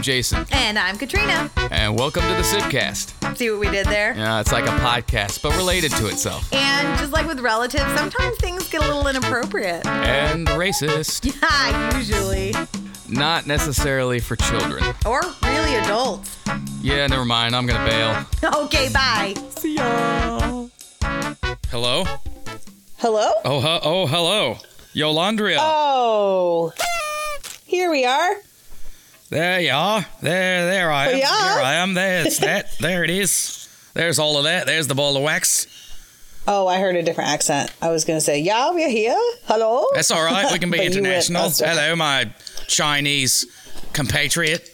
I'm Jason, And I'm Katrina. and welcome to the Sibcast. See what we did there? Yeah, it's like a podcast, but related to itself. And just like with relatives, sometimes things get a little inappropriate. And racist, Yeah, usually. not necessarily for children. Or really adults. Yeah, never mind, I'm gonna bail. Okay, bye. See ya. Hello? Hello? Oh, hu- oh, hello. Yolandria. Oh. Here we are. There you are. There, there I am. Yeah. Here I am. There's that. There it is. There's all of that. There's the ball of wax. Oh, I heard a different accent. I was going to say, yeah, we're here. Hello? That's all right. We can be But you went international. Hello, my Chinese compatriot.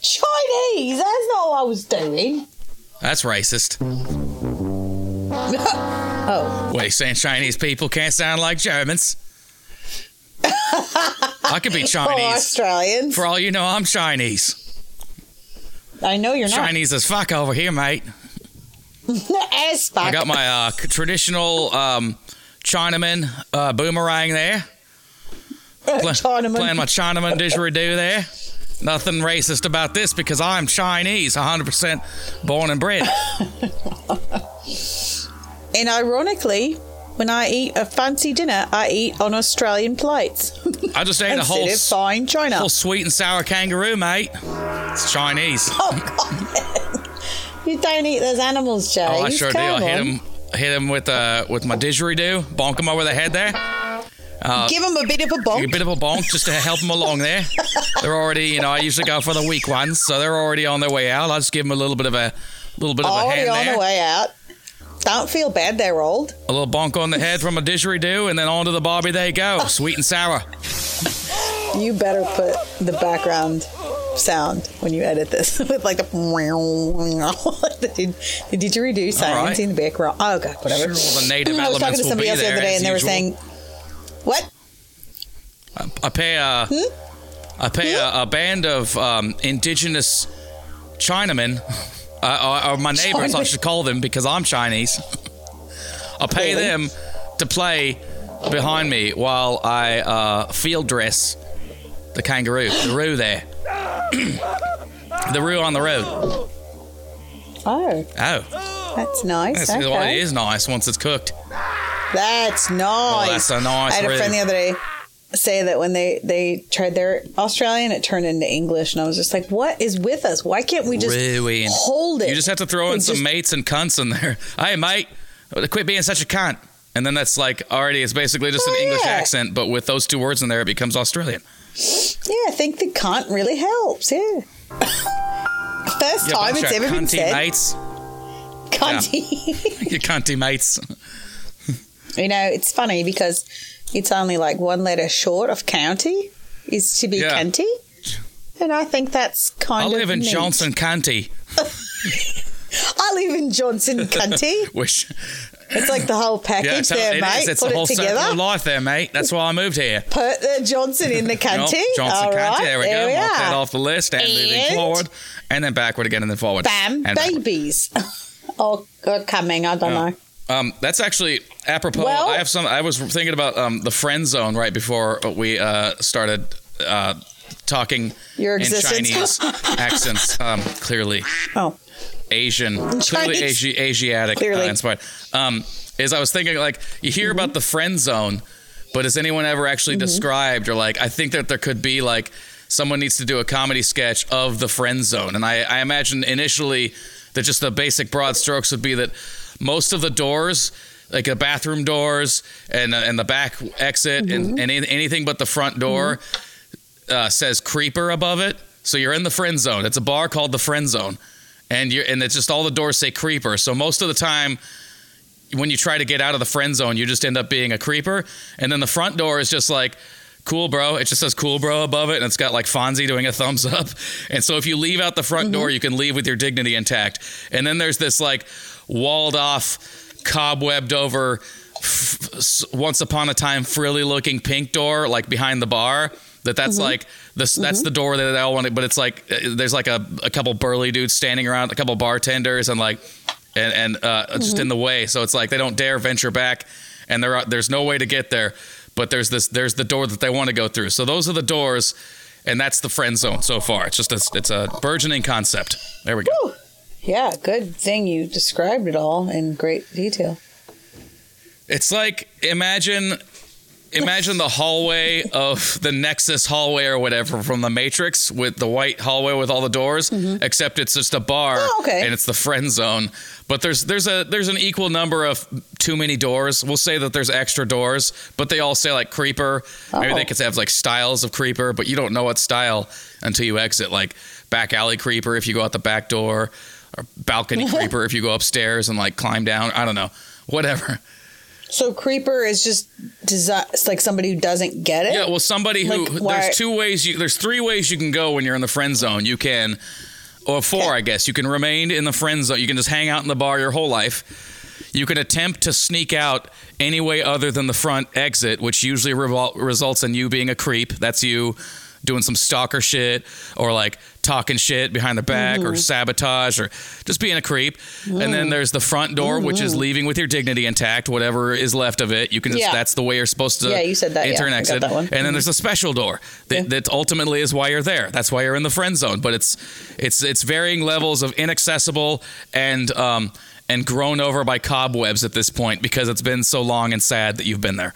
Chinese. That's not what I was doing. That's racist. Oh. What, you saying Chinese people can't sound like Germans? I could be Oh, Chinese. Australians. For all you know, I'm Chinese. I know you're not. Chinese as fuck over here, mate. As fuck. I got my uh, traditional um, Chinaman uh, boomerang there. Pla- Chinaman. Playing my Chinaman didgeridoo there. Nothing racist about this because I'm Chinese, 100% born and bred. And ironically, when I eat a fancy dinner, I eat on Australian plates I just ate a whole, of fine China. whole sweet and sour kangaroo, mate. It's Chinese. Oh God! you don't eat those animals, James. Oh, I sure do. I hit him, hit him with uh, with my didgeridoo, bonk him over the head there. Give him a bit of a bonk. A bit of a bonk just to help them along there. They're already, you know, I usually go for the weak ones, so they're already on their way out. I'll just give them a little bit of a little bit of a Already hand on there, the way out. Don't feel bad, they're old. a little bonk on the head from a didgeridoo, and then onto the bobby they go, sweet and sour. You better put the background sound when you edit this with like a the, didgeridoo sounds right. in the background. Oh god, whatever. Sure, all the native I was talking to somebody else the other day, and they were saying, "What? I, I pay a, I pay a, uh, hmm? hmm? a band of um, indigenous Chinamen, uh, or, or my neighbors, I should call them because I'm Chinese. I'll pay Really? them to play behind me while I uh, field dress the kangaroo, the roo there, the roo on the road. Oh, Oh, that's nice. that's, well, it okay. nice once it's cooked. That's nice. Oh, that's a nice I had a friend the other day say that when they they tried their Australian, it turned into English, and I was just like, "What is with us? Why can't we just hold it?" You just have to throw in some just- mates and cunts in there. Hey, mate, quit being such a cunt. And then that's like already, it's basically just an Oh, English yeah. accent, but with those two words in there, it becomes Australian. Yeah, I think the cunt really helps. Yeah. First You time it's ever been cunty said. mates. Cunty. You cunty mates. you know, it's funny because it's only like one letter short of county is to be Yeah. cunty. And I think that's I kind of. I live in neat. Johnson County, I live in Johnson County. Wish. It's like the whole yeah, package it's, there, it mate. is. It's Put the whole it together. life there, mate. That's why I moved here. Put the Johnson in the Nope. Johnson All County. right, There we go. we Mark that off the list and, moving forward, and then backward again, and then forward. Bam, and babies. oh, God, coming. I don't Yeah. know. Um, that's actually apropos. Well- I have some. I was thinking about um, the friend zone right before we uh, started uh, talking Your in. Chinese accents. Um, clearly Oh, Asian, clearly Asi- Asiatic Clearly. Uh, inspired. Um, is I was thinking like you hear about the friend zone, but has anyone ever actually described or like I think that there could be like someone needs to do a comedy sketch of the friend zone, and I, I imagine initially that just the basic broad strokes would be that most of the doors. Like the bathroom doors and uh, and the back exit and, and anything but the front door uh, says creeper above it. So you're in the friend zone. It's a bar called the friend zone, and you're and it's just all the doors say creeper. So most of the time, when you try to get out of the friend zone, you just end up being a creeper. And then the front door is just like. Cool, bro. It just says cool, bro, above it, and it's got like Fonzie doing a thumbs up. And so if you leave out the front door, you can leave with your dignity intact. And then there's this like walled off, cobwebbed over, f- once upon a time frilly looking pink door, like behind the bar. That that's like this. That's the door that they all want. But it's like uh, there's like a, a couple burly dudes standing around, a couple bartenders, and like and and uh, just in the way. So it's like they don't dare venture back, and there are, there's no way to get there. But there's this there's the door that they want to go through. So those are the doors, and that's the friend zone so far. It's just a, it's a burgeoning concept. There we go. Yeah, good thing you described it all in great detail. It's like imagine imagine the hallway of the Nexus hallway or whatever from the Matrix with the white hallway with all the doors, except it's just a bar Mm-hmm. Oh, okay. and it's the friend zone. But there's there's a there's an equal number of too many doors. We'll say that there's extra doors, but they all say like creeper. Maybe Oh. they could have like styles of creeper, but you don't know what style until you exit. Like back alley creeper if you go out the back door, or balcony creeper if you go upstairs and like climb down. I don't know. Whatever. So creeper is just desi- it's like somebody who doesn't get it. Yeah, well, somebody who Like, there's two ways you there's three ways you can go when you're in the friend zone. You can, or four, Okay. I guess. You can remain in the friend zone. You can just hang out in the bar your whole life. You can attempt to sneak out any way other than the front exit, which usually revol- results in you being a creep. That's you doing some stalker shit or like talking shit behind the back Mm-hmm. or sabotage or just being a creep. And then there's the front door, which is leaving with your dignity intact, whatever is left of it. You can just, Mm-hmm. Yeah. that's the way you're supposed to Yeah, you said that, enter yeah, and exit. And then there's a special door that, Yeah. that ultimately is why you're there. That's why you're in the friend zone. But it's it's it's varying levels of inaccessible and um and grown over by cobwebs at this point because it's been so long and sad that you've been there.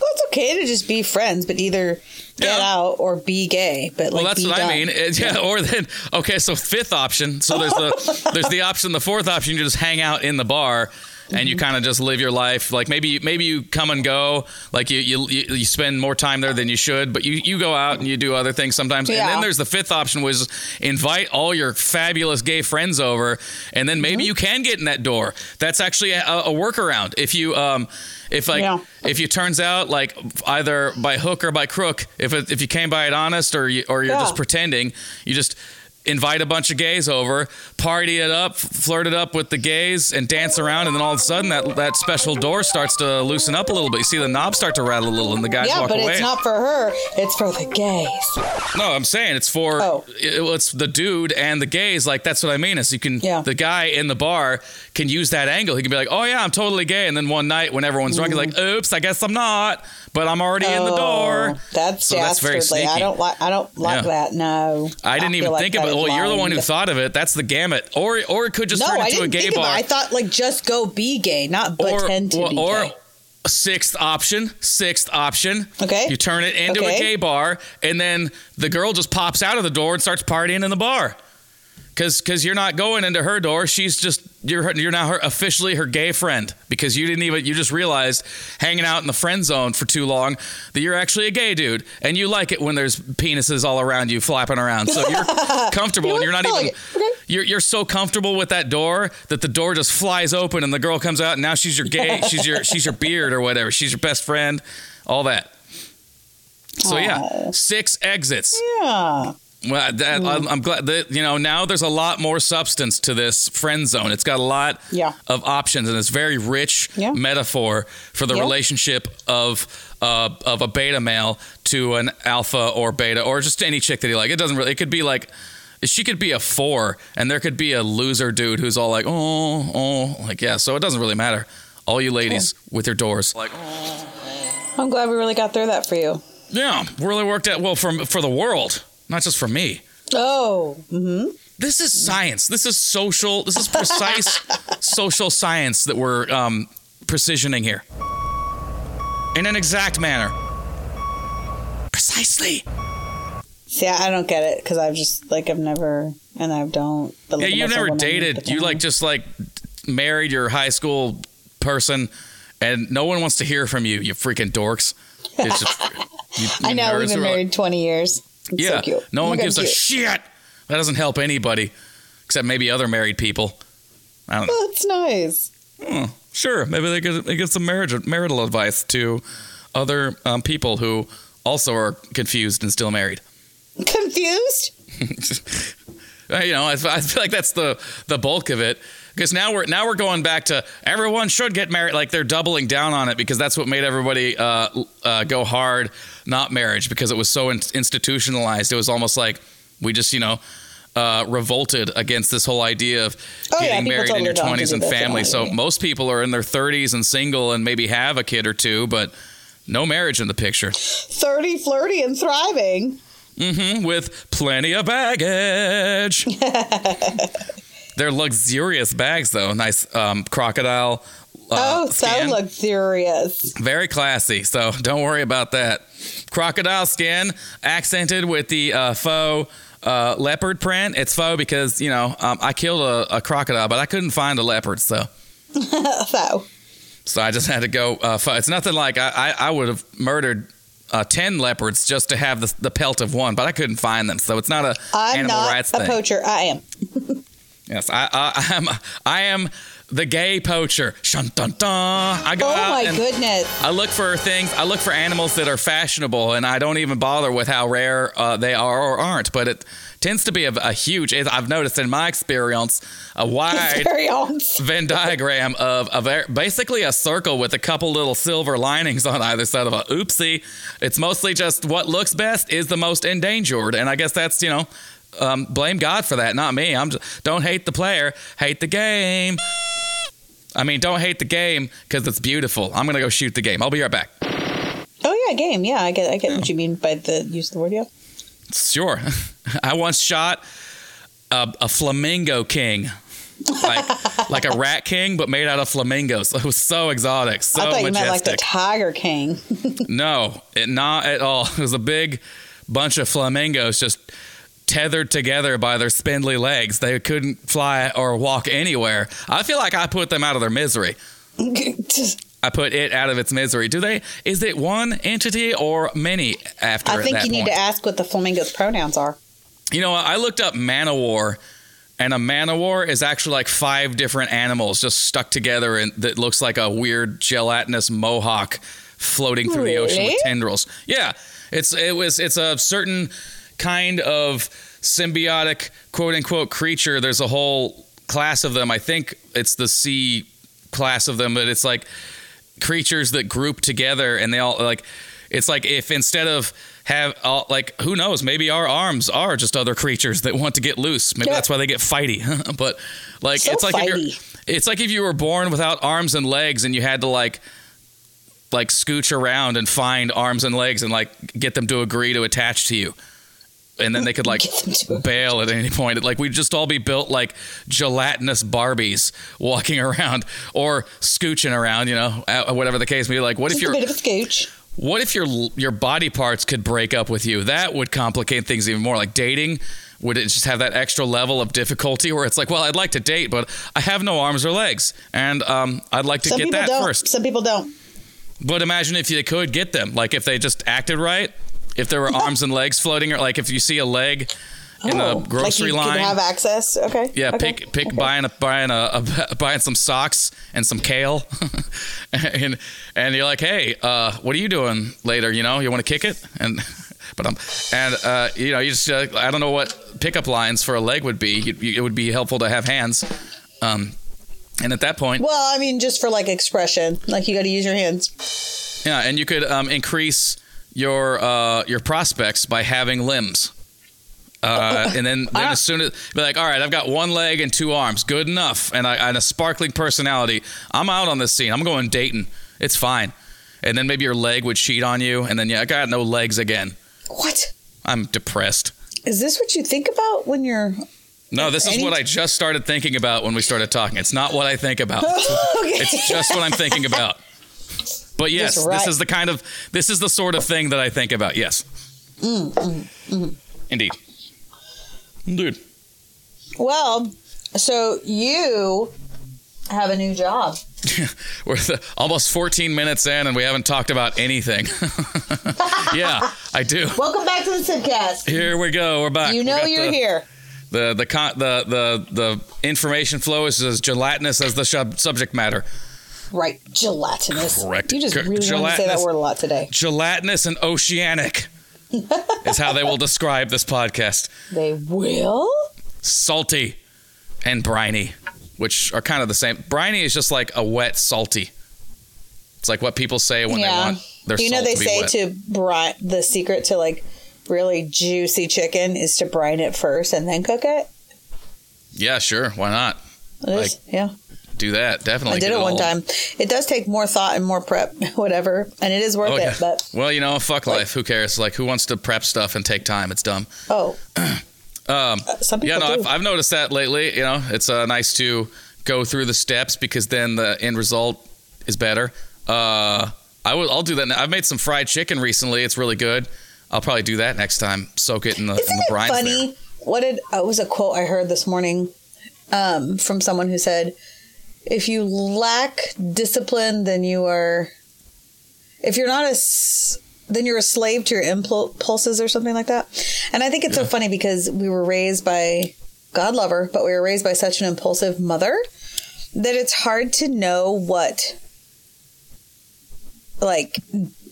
Well, it's okay to just be friends, but either get Yeah. out or be gay. But Well, like, that's be what I mean. It- yeah, or then okay, so fifth option. So there's the there's the option. The fourth option, you just hang out in the bar. And you Mm-hmm. kind of just live your life like maybe you, maybe you come and go like you, you you you spend more time there than you should but you you go out and you do other things sometimes and then there's the fifth option was invite all your fabulous gay friends over and then maybe Mm-hmm. you can get in that door that's actually a, a workaround if you um if like Yeah. if it turns out like either by hook or by crook if it, if you came by it honest or you, or you're Yeah. just pretending you just invite a bunch of gays over party it up flirt it up with the gays and dance around and then all of a sudden that that special door starts to loosen up a little bit you see the knob start to rattle a little and the guys Yeah, walk but it's not for her. It's for the gays. no, I'm saying it's for Oh. it- it's the dude and the gays. Like that's what I mean. Is you can Yeah. the guy in the bar can use that angle. He can be like, "Oh yeah, I'm totally gay," and then one night when everyone's drunk, he's like, mm-hmm. "Oops, I guess I'm not." But I'm already in the door. Oh, That's So that's very dastardly. I sneaky. don't like. I don't like Yeah. that. No, I didn't feel even like think about. Well, you're the one who thought of it. That's the gamut. Or or it could just No, turn I into a gay think bar. I thought like just go be gay, not pretend to or, be or gay. sixth option, sixth option. Okay. You turn it into Okay. a gay bar, and then the girl just pops out of the door and starts partying in the bar. Cause, cause you're not going into her door. She's just you're you're now her officially her gay friend because you didn't even you just realized hanging out in the friend zone for too long that you're actually a gay dude and you like it when there's penises all around you flapping around. So you're comfortable and you're not even. You're you're so comfortable with that door that the door just flies open and the girl comes out and now she's your gay she's your she's your beard or whatever she's your best friend all that so yeah six exits Yeah. Well that, I'm, I'm glad that you know now there's a lot more substance to this friend zone it's got a lot Yeah. of options and it's very rich Yeah. metaphor for the Yeah. relationship of uh, of a beta male to an alpha or beta or just any chick that he like it doesn't really it could be like she could be a four and there could be a loser dude who's all like oh oh like yeah so it doesn't really matter all you ladies with your doors like I'm glad we really got through that for you. yeah really worked out well for for the world not just for me Oh. Mm-hmm. this is science this is social this is precise social science that we're um precisioning here in an exact manner precisely See, I don't get it because I've just like I've never and I don't. yeah you've never dated you like just like married your high school person and no one wants to hear from you you freaking dorks it's just, you, I know we've been are like- married 20 years. It's yeah so no Oh one God, gives a shit that doesn't help anybody except maybe other married people i don't know That's nice. Oh, sure. Maybe they could they give some marriage marital advice to other um, people who also are confused and still married. Confused? You know, I, I feel like that's the the bulk of it. Because now we're now we're going back to everyone should get married. Like they're doubling down on it because that's what made everybody uh, uh, go hard, not marriage, because it was so in- institutionalized. It was almost like we just you know uh, revolted against this whole idea of Oh, getting people married in your twenties and family. So most people are in their thirties and single and maybe have a kid or two, but no marriage in the picture. 30, flirty, and thriving. hmm with plenty of baggage. They're luxurious bags, though. Nice um, crocodile. Uh, oh, so skin. luxurious. Very classy. So don't worry about that. Crocodile skin accented with the uh, faux uh, leopard print. It's faux because, you know, um, I killed a, a crocodile, but I couldn't find a leopard. So. so. So I just had to go. Uh, faux. It's nothing like I, I, I would have murdered uh, 10 leopards just to have the, the pelt of one, but I couldn't find them. So it's not a I'm animal not rights a thing. poacher. I am. Yes, I, I, am. I am the gay poacher. Shun dun dun. I go Oh out my goodness. I look for things. I look for animals that are fashionable, and I don't even bother with how rare uh, they are or aren't. But it tends to be a, a huge. I've noticed in my experience a wide Experience. Venn diagram of a ver- basically a circle with a couple little silver linings on either side of a oopsie. It's mostly just what looks best is the most endangered, and I guess that's you know. Um, blame God for that, not me. I'm just, don't hate the player, hate the game. I mean, don't hate the game because it's beautiful. I'm gonna go shoot the game. I'll be right back. Oh yeah, game. Yeah, I get. I get what you mean by the use of the word. Yeah. Sure. I once shot a, a flamingo king, like like a rat king, but made out of flamingos. It was so exotic, so I thought you majestic. meant like the Tiger King. no, it not at all. It was a big bunch of flamingos just tethered together by their spindly legs. They couldn't fly or walk anywhere. I feel like I put them out of their misery. I put it out of its misery. Do they? Is it one entity or many? After I think you need point? to ask what the flamingo's pronouns are. You know, I looked up manowar, and a manowar is actually like five different animals just stuck together, and that looks like a weird gelatinous mohawk floating through the ocean with tendrils. Yeah, it's it was it's a certain kind of symbiotic quote unquote creature. There's a whole class of them. I think it's the C class of them, but it's like creatures that group together and they all like it's like if instead of have all like who knows maybe our arms are just other creatures that want to get loose maybe Yeah. that's why they get fighty but like So it's like if you're, it's like if you were born without arms and legs and you had to like like scooch around and find arms and legs and like get them to agree to attach to you and then they could like Get them to- bail at any point. Like we'd just all be built like gelatinous Barbies walking around or scooching around, you know, whatever the case may be. Like, what if Just a your bit of a scooch. what if your your body parts could break up with you? That would complicate things even more. Like dating, would it just have that extra level of difficulty where it's like, well, I'd like to date, but I have no arms or legs, and um, I'd like to Some get that don't. first. Some people don't. But imagine if you could get them, like if they just acted right, if there were arms and legs floating, or like if you see a leg in Oh, the grocery like you line. Have access. Okay. Yeah, Okay. pick pick Okay. buying a buying a, a buying some socks and some kale, and and you're like, hey, uh, what are you doing later? You know, you want to kick it? And but I'm and uh, you know, you just uh, I don't know what pickup lines for a leg would be. You- you- It would be helpful to have hands. Um, and at that point, Well, I mean, just for like expression, like you got to use your hands. yeah, and you could um, increase your uh, your prospects by having limbs. Uh, and then, then as soon as be like, all right, I've got one leg and two arms, good enough, and I and a sparkling personality. I'm out on this scene. I'm going Dayton. It's fine. And then maybe your leg would cheat on you, and then yeah, I got no legs again. What I'm depressed. is this? What you think about when you're? No, this is what I just started thinking about when we started talking. It's not what I think about. okay. It's just what I'm thinking about. But yes, right. this is the kind of this is the sort of thing that I think about. Yes. Mm, mm, mm, mm. Indeed. Dude. well, so you have a new job. We're the, almost 14 minutes in and we haven't talked about anything. yeah, I do. Welcome back to the Sibcast. Here we go. We're back. You know you're the, here. The the con- the the the information flow is as gelatinous as the sub- subject matter. Right, gelatinous. Correct. You just really want to say that word a lot today. Gelatinous and oceanic is how they will describe this podcast. They will. salty and briny, which are kind of the same. Briny is just like a wet salty. It's like what people say when they want their you know they to say wet. to brine. The secret to like really juicy chicken is to brine it first and then cook it. yeah, sure, why not? Is, yeah. Do that. Definitely. I did it one all- time. It does take more thought and more prep, whatever, and it is worth Oh, yeah. it. But well, you know, fuck life. Who cares? Like, who wants to prep stuff and take time? It's dumb. oh, Um, some yeah, no. I've, I've noticed that lately. You know, it's uh, nice to go through the steps because then the end result is better. Uh, I will. I'll do that. Now. I've made some fried chicken recently. It's really good. I'll probably do that next time. Soak it in the, in Isn't the it brine. funny? What did oh, it was a quote I heard this morning um, from someone who said, "If you lack discipline, then you are. If you're not a, then you're a slave to your impulses or something like that." And I think it's so funny because we were raised by God lover, but we were raised by such an impulsive mother that it's hard to know what like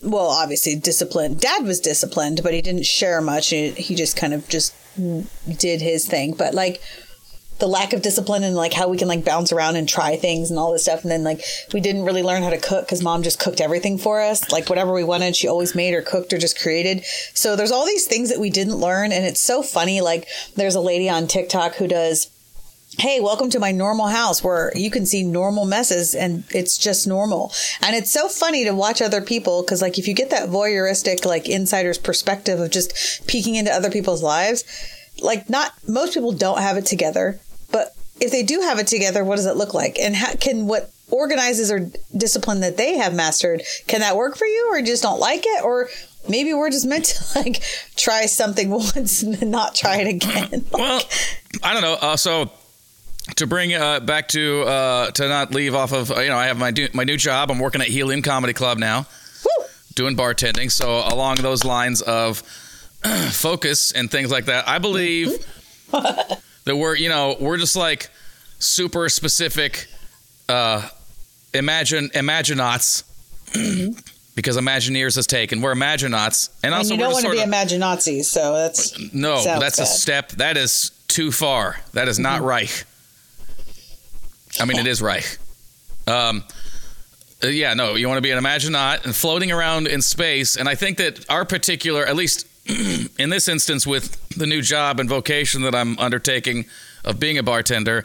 well obviously disciplined dad was disciplined but he didn't share much he, he just kind of just did his thing but like the lack of discipline and like how we can like bounce around and try things and all this stuff. And then like we didn't really learn how to cook because mom just cooked everything for us. Like whatever we wanted she always made or cooked or just created. So there's all these things that we didn't learn. And it's so funny like there's a lady on tiktok who does hey, welcome to my normal house where you can see normal messes and it's just normal. And it's so funny to watch other people because, like, if you get that voyeuristic, like, insider's perspective of just peeking into other people's lives, like, not most people don't have it together, but if they do have it together, what does it look like? And how can what organizes or discipline that they have mastered, can that work for you or you just don't like it? Or maybe we're just meant to, like, try something once and then not try it again. Well, I don't know. Uh, so to bring uh, back to uh, to not leave off of you know I have my new, my new job. I'm working at Helium Comedy Club now, Woo! doing bartending. So along those lines of focus and things like that, I believe that we're you know we're just like super specific. Uh, imagine imaginauts. Because Imagineers has taken, we're Imaginauts, and And also you we're don't want to be of a so that's no, that's a step. That is too far. That is Mm-hmm. not Reich. I mean, it is Reich. Um, uh, yeah, no, you want to be an Imaginaut and floating around in space. And I think that our particular, at least in this instance with the new job and vocation that I'm undertaking of being a bartender,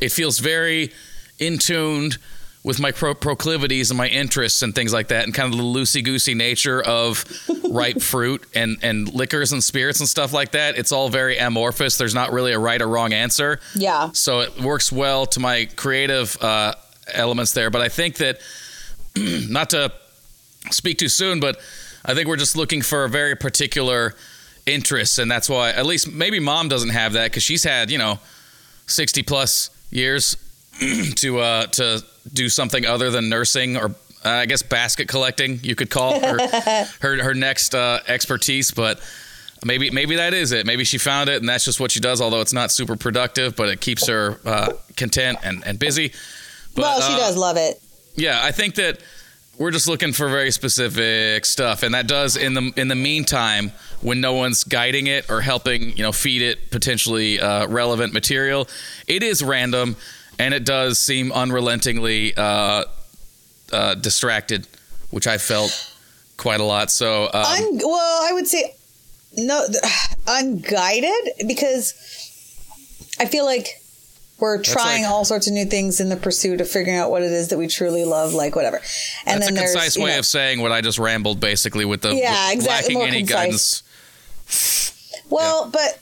it feels very in tuned with my pro- proclivities and my interests and things like that, and kind of the loosey goosey nature of ripe fruit and, and liquors and spirits and stuff like that. It's all very amorphous. There's not really a right or wrong answer. yeah. So it works well to my creative uh, elements there. But I think that, not to speak too soon, but I think we're just looking for a very particular interest. And that's why, at least maybe mom doesn't have that because she's had, you know, 60 plus years to uh, to do something other than nursing or uh, I guess basket collecting you could call her her, her next uh, expertise but maybe maybe that is it maybe she found it and that's just what she does although it's not super productive but it keeps her uh, content and, and busy but, well, she uh, does love it. yeah, I think that we're just looking for very specific stuff, and that does in the in the meantime when no one's guiding it or helping, you know, feed it potentially uh, relevant material. It is random, and it does seem unrelentingly uh, uh, distracted, which I felt quite a lot. So um, well, I would say no, unguided because I feel like we're trying like- all sorts of new things in the pursuit of figuring out what it is that we truly love, like whatever. And that's a then there's concise you way know, of saying what I just rambled, basically, with the Yeah, with exactly, lacking more any concise. guidance. Well, but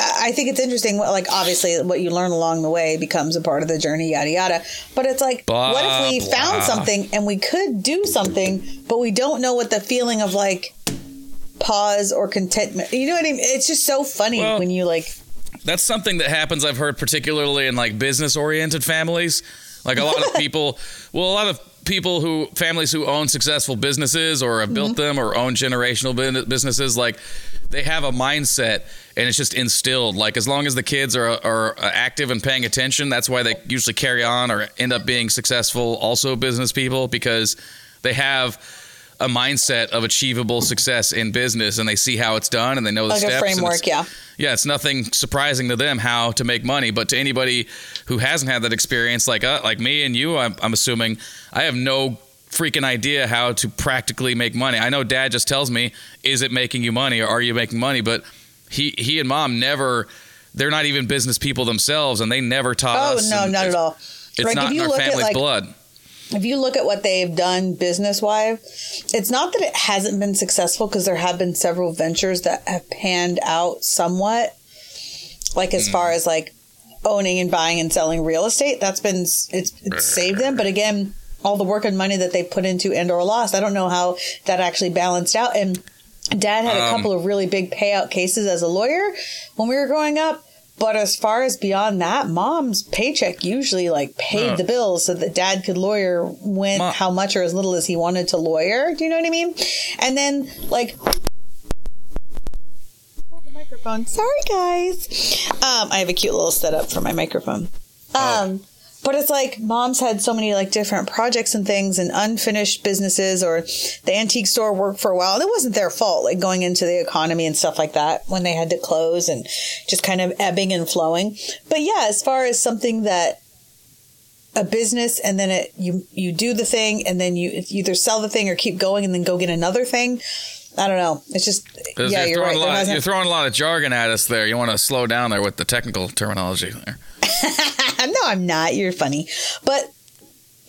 I think it's interesting. what- Like, obviously, what you learn along the way becomes a part of the journey, yada yada. But it's like, Blah, what if we blah. found something and we could do something, but we don't know what the feeling of like pause or contentment. You know what I mean? It's just so funny Well, when you like. That's something that happens i've heard particularly in like business oriented families. Like a lot of people well a lot of people who families who own successful businesses or have built mm-hmm. them or own generational businesses like they have a mindset and it's just instilled. Like as long as the kids are, are active and paying attention that's why they usually carry on or end up being successful also business people because they have a mindset of achievable success in business and they see how it's done and they know the Like a steps and framework, yeah. yeah, it's nothing surprising to them how to make money, but to anybody who hasn't had that experience, like uh, like me and you, I'm, I'm assuming, I have no freaking idea how to practically make money. I know Dad just tells me, "Is it making you money, or are you making money?" But he he and Mom never. They're not even business people themselves, and they never taught Oh us. no, and not at all. It's Like, if not in you our look at, family's like- blood. If you look at what they've done business wise, it's not that it hasn't been successful because there have been several ventures that have panned out somewhat. Like as far as like owning and buying and selling real estate, that's been it's, it's saved them. But again, all the work and money that they put into and or lost, I don't know how that actually balanced out. And Dad had a Um, couple of really big payout cases as a lawyer when we were growing up. But as far as beyond that, mom's paycheck usually like paid Yeah. the bills so that dad could lawyer when Ma- how much or as little as he wanted to lawyer. Do you know what I mean? And then like Oh, the microphone. Sorry guys. Um, I have a cute little setup for my microphone. Um, but it's like mom's had so many like different projects and things and unfinished businesses or the antique store worked for a while. And it wasn't their fault, like going into the economy and stuff like that when they had to close and just kind of ebbing and flowing. But yeah, as far as something that a business and then it you you do the thing and then you either sell the thing or keep going and then go get another thing. I don't know. It's just yeah, you're, you're right. lot, you're throwing a lot of jargon at us there. You want to slow down there with the technical terminology there. no, I'm not. You're funny. But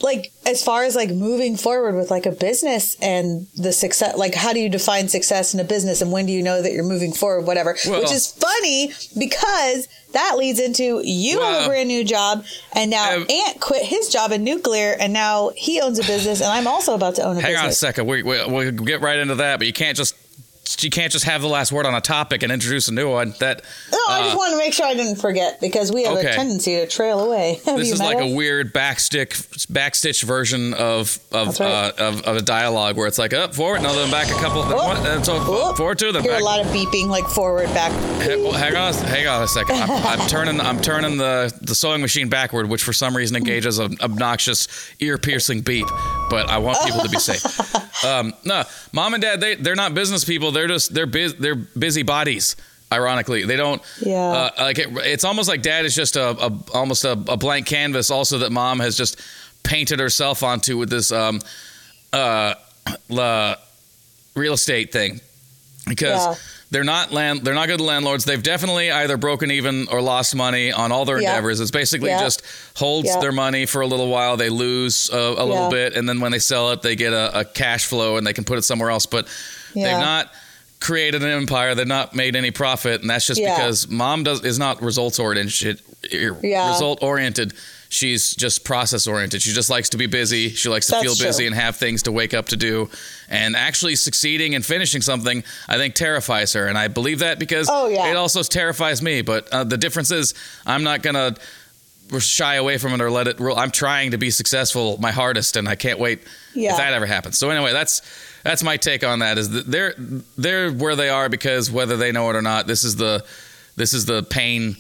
like as far as like moving forward with like a business and the success like how do you define success in a business and when do you know that you're moving forward whatever Well- which is funny because that leads into you have Well, a brand new job and now um, Ant quit his job in nuclear and now he owns a business and I'm also about to own a Hang on a second. We, we, we'll get right into that, but you can't just you can't just have the last word on a topic and introduce a new one. That No, I uh, just wanted to make sure I didn't forget because we have Okay. a tendency to trail away. Have this is like us? a weird backstick backstitch version of of, right. uh, of of a dialogue where it's like up forward, no, then back a couple, then Oh. what, then so Oh, forward two, then Hear back. a lot of beeping, like forward, back. Hey, well, hang on, hang on a second. I'm, I'm turning, I'm turning the, the sewing machine backward, which for some reason engages an obnoxious, ear-piercing beep. But I want people to be safe. Um, no, mom and dad, they they're not business people. They're just they're biz, they're busy bodies. Ironically, they don't. Yeah. Uh, like it, it's almost like dad is just a, a almost a, a blank canvas. Also, that mom has just painted herself onto with this um, uh, la, real estate thing because Yeah. they're not land they're not good landlords they've definitely either broken even or lost money on all their Yeah. endeavors it's basically Yeah. just holds Yeah. their money for a little while they lose a, a little bit and then when they sell it they get a, a cash flow and they can put it somewhere else but they've not created an empire they've not made any profit and that's just Yeah. because mom does is not results oriented Yeah. result oriented she's just process oriented she just likes to be busy she likes to That's feel true. busy and have things to wake up to do and actually succeeding and finishing something i think terrifies her and i believe that because Oh, yeah. it also terrifies me but uh, the difference is i'm not gonna shy away from it or let it rule i'm trying to be successful my hardest and i can't wait Yeah. if that ever happens so anyway that's that's my take on that is that they're they're where they are because whether they know it or not this is the this is the pain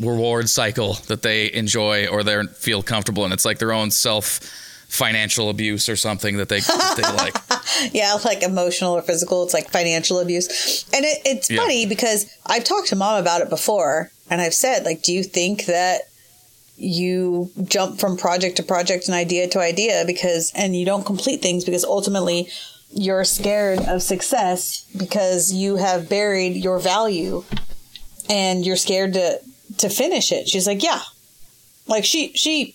reward cycle that they enjoy or they feel comfortable in it's like their own self financial abuse or something that they, that they like yeah, like emotional or physical. It's like financial abuse. And it, it's Yeah. funny because I've talked to mom about it before and I've said, like, do you think that you jump from project to project and idea to idea because, and you don't complete things because ultimately you're scared of success because you have buried your value and you're scared to, to finish it. She's like, yeah. Like she, she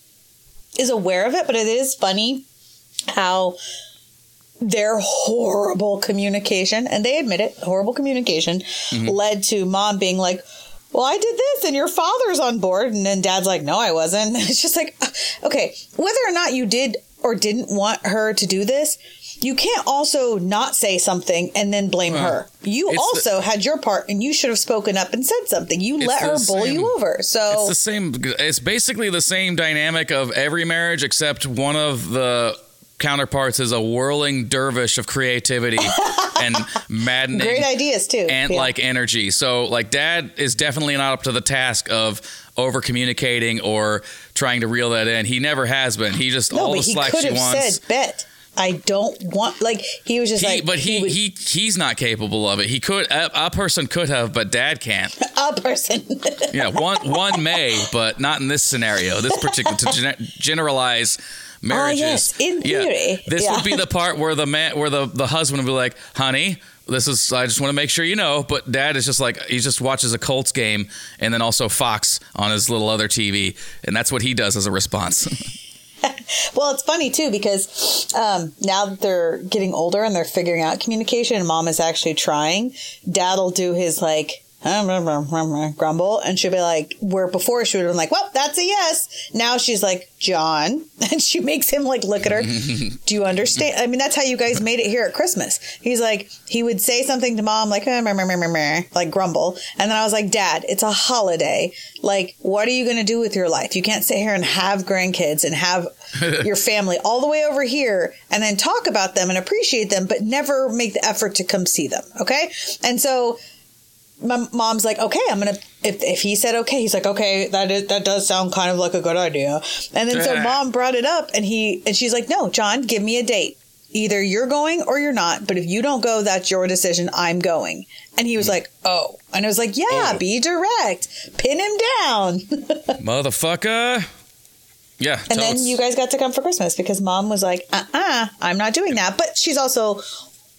is aware of it, but it is funny how their horrible communication, and they admit it, horrible communication, mm-hmm. led to mom being like, well, I did this and your father's on board. And then dad's like, no, I wasn't. It's just like, okay, whether or not you did or didn't want her to do this, you can't also not say something and then blame Well, her. You it's the- also had your part and you should have spoken up and said something. You let her same- you over. So, It's the same. It's basically the same dynamic of every marriage, except one of the counterparts is a whirling dervish of creativity and maddening, great ideas too. and Yeah. like energy. So, like, dad is definitely not up to the task of over communicating or trying to reel that in. He never has been. He just no, all but the he slack could she have wants. said, bet. I don't want, like, he was just he, like, but he, would- he he's not capable of it. He could a, a person could have, but dad can't. a person. Yeah, one one may, but not in this scenario. This particular to gen- generalize marriages. yes, in Yeah, theory. this Yeah. would be the part where the man, where the the husband would be like, "Honey, this is I just want to make sure you know, but dad is just like he just watches a Colts game and then also Fox on his little other TV, and that's what he does as a response. Well, it's funny too because um, now that they're getting older and they're figuring out communication, and mom is actually trying. Dad'll do his like grumble, and she'll be like, where before she would have been like, "Well, that's a yes." Now she's like, "John," and she makes him like look at her. do you understand? I mean, that's how you guys made it here at Christmas. He's like, he would say something to mom like, "Eh, meh, meh, meh, meh, meh," like grumble, and then I was like, "Dad, it's a holiday. Like, what are you going to do with your life? You can't sit here and have grandkids and have your family all the way over here and then talk about them and appreciate them, but never make the effort to come see them. Okay. And so my mom's like, okay, I'm to, if, if he said okay, he's like, okay, that is, that does sound kind of like a good idea. And then so mom brought it up and he, and she's like, no, John, give me a date. Either you're going or you're not, but if you don't go, that's your decision. I'm going. And he was like, oh. And I was like, yeah, Oh. be direct. Pin him down. Motherfucker. Yeah. And then totes. you guys got to come for Christmas because mom was like, uh uh-uh, uh, i am not doing that. But she's also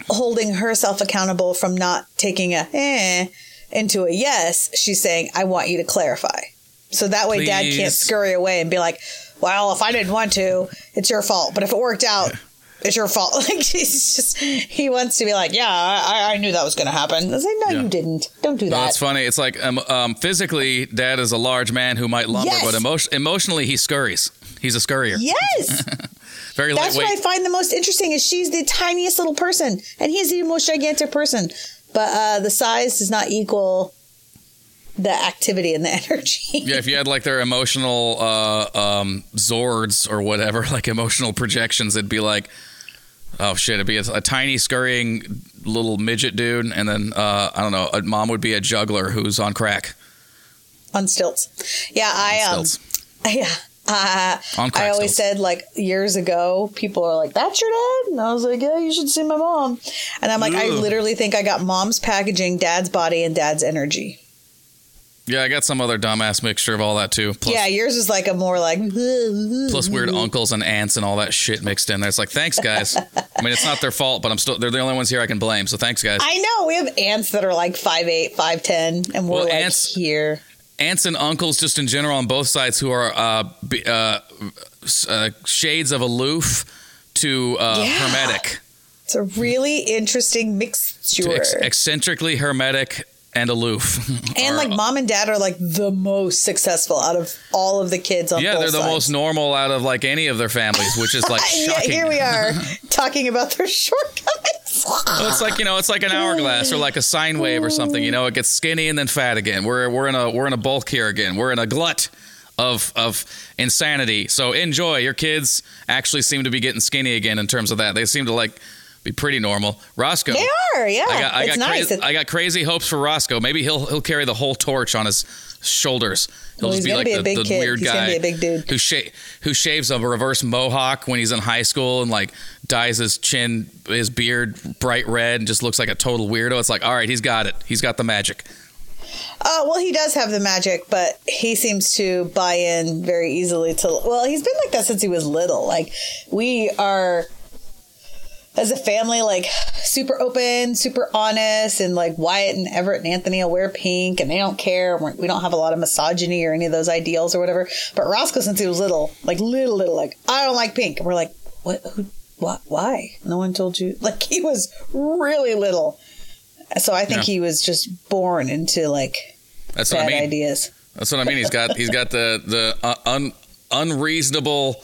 holding herself accountable from not taking a eh into a yes. She's saying, I want you to clarify. So that way dad can't scurry away and be like, well, if I didn't want to, it's your fault. But if it worked out, it's your fault. Like he's just, he wants to be like, yeah, I, I knew that was going to happen. I was like, no, Yeah. you didn't. Don't do No, that. That's funny. It's like um, um, physically, dad is a large man who might lumber, Yes. but emotion- emotionally, he scurries. He's a scurrier. Yes. Very That's what I find the most interesting is she's the tiniest little person and he's the most gigantic person. But uh, the size does not equal the activity and the energy. Yeah, if you had like their emotional uh, um, Zords or whatever, like emotional projections, it'd be like, oh shit, it'd be a, a tiny scurrying little midget dude, and then uh, I don't know, a mom would be a juggler who's on crack. on stilts. Yeah, I um Stilts. yeah. Uh, I always said like years ago, people are like, "That's your dad," and I was like, "Yeah, you should see my mom." And I'm like, I literally think I got mom's packaging, dad's body, and dad's energy. Yeah, I got some other dumbass mixture of all that too. Plus, yeah, yours is like a more like plus weird uncles and aunts and all that shit mixed in there. It's like, thanks guys. I mean, it's not their fault, but I'm still they're the only ones here I can blame. So thanks guys. I know we have aunts that are like five eight, five ten, and we're Well, like aunts- here. Aunts and uncles just in general on both sides who are uh, b- uh, uh, shades of aloof to uh, Yeah. hermetic, It's a really interesting mixture. ex- eccentrically hermetic and aloof. and Are- like mom and dad are like the most successful out of all of the kids on yeah, they're the sides. most normal out of like any of their families, which is like shocking. here we are talking about their shortcomings. Well, it's like you know, it's like an hourglass or like a sine wave or something. You know, it gets skinny and then fat again. We're we're in a we're in a bulk here again. We're in a glut of of insanity. So enjoy. Your kids actually seem to be getting skinny again in terms of that. They seem to like be pretty normal. Roscoe. They are, yeah. I got, I it's got, nice. crazy, I got crazy hopes for Roscoe. Maybe he'll he'll carry the whole torch on his shoulders. He'll Well, just be like be a the, big the weird He's guy be a big dude. who sha- who shaves a reverse mohawk when he's in high school and like dyes his chin, his beard bright red, and just looks like a total weirdo. It's like, all right, he's got it. He's got the magic. Oh, well, he does have the magic, but he seems to buy in very easily to. Well, he's been like that since he was little. Like, we are, as a family, like super open, super honest, and like Wyatt and Everett and Anthony will wear pink and they don't care. We're, we don't have a lot of misogyny or any of those ideals or whatever. But Roscoe, since he was little, like little, little, like, I don't like pink. And we're like, what? Who? What? Why? No one told you? Like, he was really little. So I think Yeah. he was just born into like That's what bad I mean. ideas. That's what I mean. He's got he's got the the uh, un, unreasonable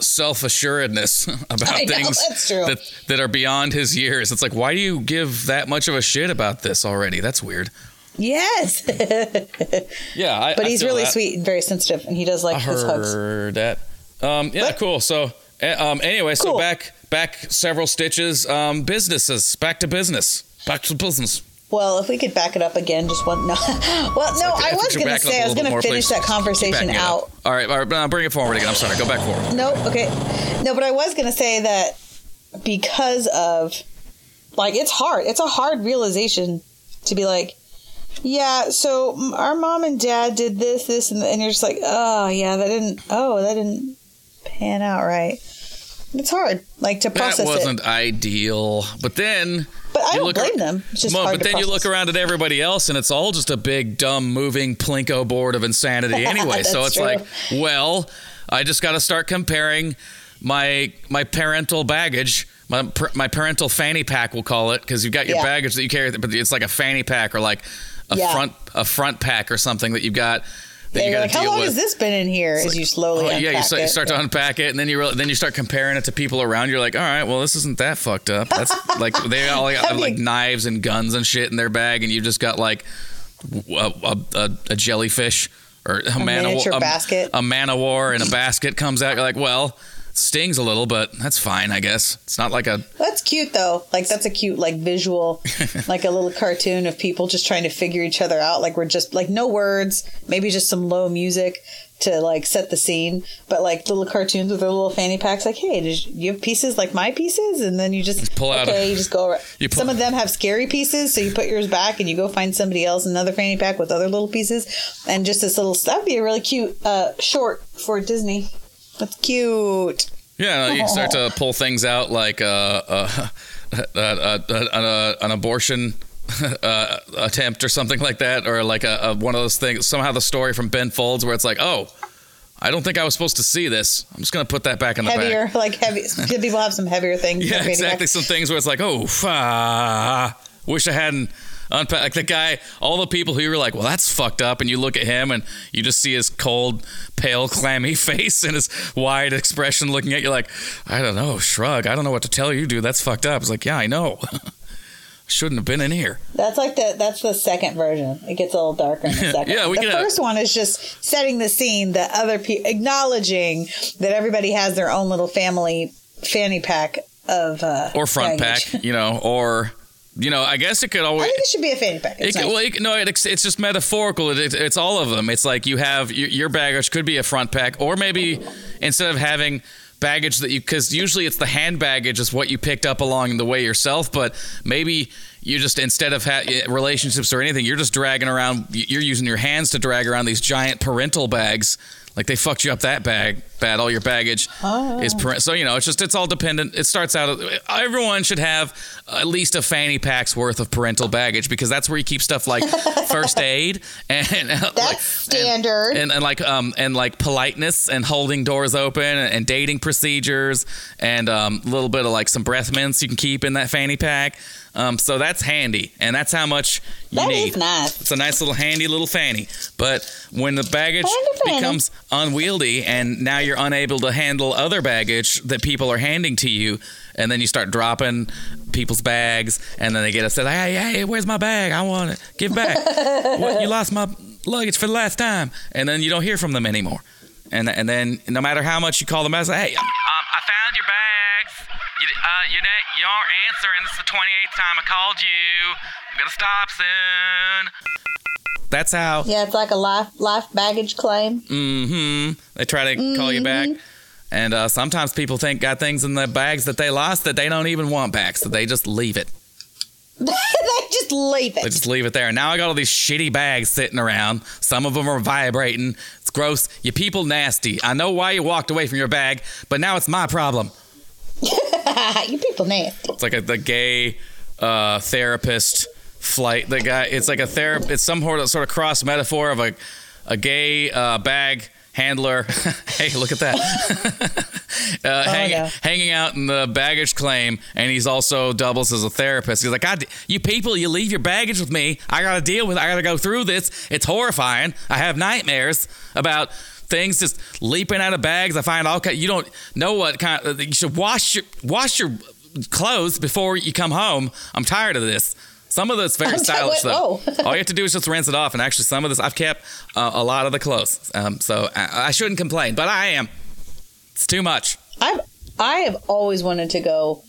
self assuredness about know, things that that are beyond his years. It's like, why do you give that much of a shit about this already? That's weird. Yes, Yeah, I, but I he's really that. sweet and very sensitive, and he does like I his hugs. heard that. Um, yeah, But- cool. So, um, anyway, so back back several stitches. Um, businesses back to business. Back to business. Well, if we could back it up again, just one. No, well, no, Like, I was going to back it up say I was going to finish please. that conversation out. All right, all right. Now bring it forward again. I'm sorry. Go back forward. Nope. Okay. No, but I was going to say that because of like it's hard. It's a hard realization to be like, yeah. So our mom and dad did this, this, and, and you're just like, oh yeah, that didn't. Oh, that didn't pan out right. It's hard, like to That process it. wasn't ideal. But then But I don't look blame ar- them. It's just Well, hard but then you look around at everybody else, and it's all just a big, dumb, moving plinko board of insanity anyway. so it's true. like, well, I just got to start comparing my my parental baggage. My, my parental fanny pack, we'll call it, because you've got your Yeah. baggage that you carry, but it's like a fanny pack or like a Yeah. front a front pack or something that you've got that Yeah, you got like, to how long with. has this been in here? As you slowly Oh, yeah, you start, you start to unpack it, and then you re- then you start comparing it to people around. You're like, all right, well, this isn't that fucked up. That's like they all got Have like knives and guns and shit in their bag, and you just got like a, a, a, a jellyfish or a, man of war, a, basket. a man of war in a basket comes out. You're like, well, stings a little, but that's fine, I guess. It's not like a That's cute though. Like that's a cute like visual, like a little cartoon of people just trying to figure each other out. Like we're just like no words, maybe just some low music to like set the scene. But like little cartoons with their little fanny packs. Like hey, did you, have pieces like my pieces? And then you just pull out Okay, a- you just go. Around. you pull- some of them have scary pieces, so you put yours back and you go find somebody else another fanny pack with other little pieces, and just this little that'd be a really cute uh, short for Disney. That's cute. Yeah, you start to pull things out like uh, uh, uh, uh, uh, an, uh, an abortion uh, attempt or something like that, or like a, a one of those things. Somehow the story from Ben Folds where it's like, oh, I don't think I was supposed to see this. I'm just gonna put that back in the Heavier, bag. like heavy. People have some heavier things. Yeah, exactly. Some things where it's like, oh, ah, wish I hadn't unpacked. Like the guy, all the people who you were like, well, that's fucked up, and you look at him and you just see his cold, pale, clammy face and his wide expression looking at you like, I don't know, shrug. I don't know what to tell you, dude. That's fucked up. It's like, yeah, I know. Shouldn't have been in here. That's like the that's the second version. It gets a little darker in the second. Yeah, we the first one is just setting the scene that other people acknowledging that everybody has their own little family fanny pack of uh, Or front baggage. pack, you know, or, you know, I guess it could always. I think it should be a fanny pack. It, well, it, no, it, it's just metaphorical. It, it, it's all of them. It's like you have your, your baggage could be a front pack, or maybe instead of having baggage that you, because usually it's the hand baggage is what you picked up along the way yourself, but maybe you just instead of ha- eh, relationships or anything, you're just dragging around. You're using your hands to drag around these giant parental bags. Like they fucked you up that bag bad. All your baggage oh. is parent. So you know, it's just it's all dependent. It starts out. Everyone should have at least a fanny pack's worth of parental baggage because that's where you keep stuff like first aid and that's like, standard. And, and, like um and like politeness and holding doors open and, and dating procedures and um, a little bit of like some breath mints you can keep in that fanny pack. Um, so that's handy, and that's how much you That need. is nice. It's a nice little handy little fanny. But when the baggage Handy fanny. becomes unwieldy and now you're unable to handle other baggage that people are handing to you, and then you start dropping people's bags, and then they get upset. Hey, hey, where's my bag? I want it. Give back. what, you lost my luggage for the last time, and then you don't hear from them anymore. And and then no matter how much you call them back, say, hey, um, I found your bags. You, uh, you, you aren't answering. This is the 28th time I called you. I'm gonna stop soon. That's how. yeah, it's like a life life baggage claim. Mm-hmm. They try to call you back. And uh, sometimes people think got things in their bags that they lost that they don't even want back, so they just leave it. they just leave it. They just leave it there. And now I got all these shitty bags sitting around. Some of them are vibrating. It's gross. You people nasty. I know why you walked away from your bag, but now it's my problem. you people nasty. It's like a, the gay uh, therapist flight. The guy. It's like a therapist. It's some sort of, sort of cross metaphor of a a gay uh, bag handler. hey, look at that. uh, hang- no. Hanging out in the baggage claim, and he's also doubles as a therapist. He's like, God, you people, you leave your baggage with me. I got to deal with. I got to go through this. It's horrifying. I have nightmares about. Things just leaping out of bags. I find all kind. You don't know what kind. Of, you should wash your wash your clothes before you come home. I'm tired of this. Some of this very I'm stylish though. oh. All you have to do is just rinse it off. And actually, some of this I've kept uh, a lot of the clothes. Um, so I, I shouldn't complain, but I am. It's too much. I've I have always wanted to go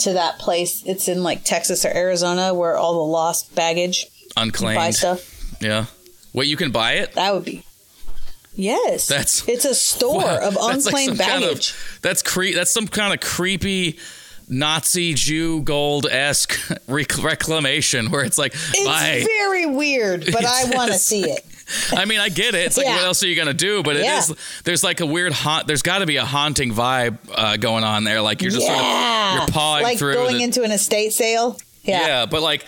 to that place. It's in like Texas or Arizona where all the lost baggage Unclaimed. buy stuff. Yeah. Wait, you can buy it? That would be. Yes, That's- it's a store of That's like unclaimed kind of- baggage. that's cre- That's some kind of creepy Nazi Jew gold esque rec- reclamation where it's like, it's very weird, but I want to see it. I mean, I get it. It's like, Yeah. what else are you gonna do? But it Yeah. is. There's like a weird haunt. There's got to be a haunting vibe uh, going on there. Like you're just yeah, sort of you're pawing like through. going the- into an estate sale. Yeah. Yeah, but like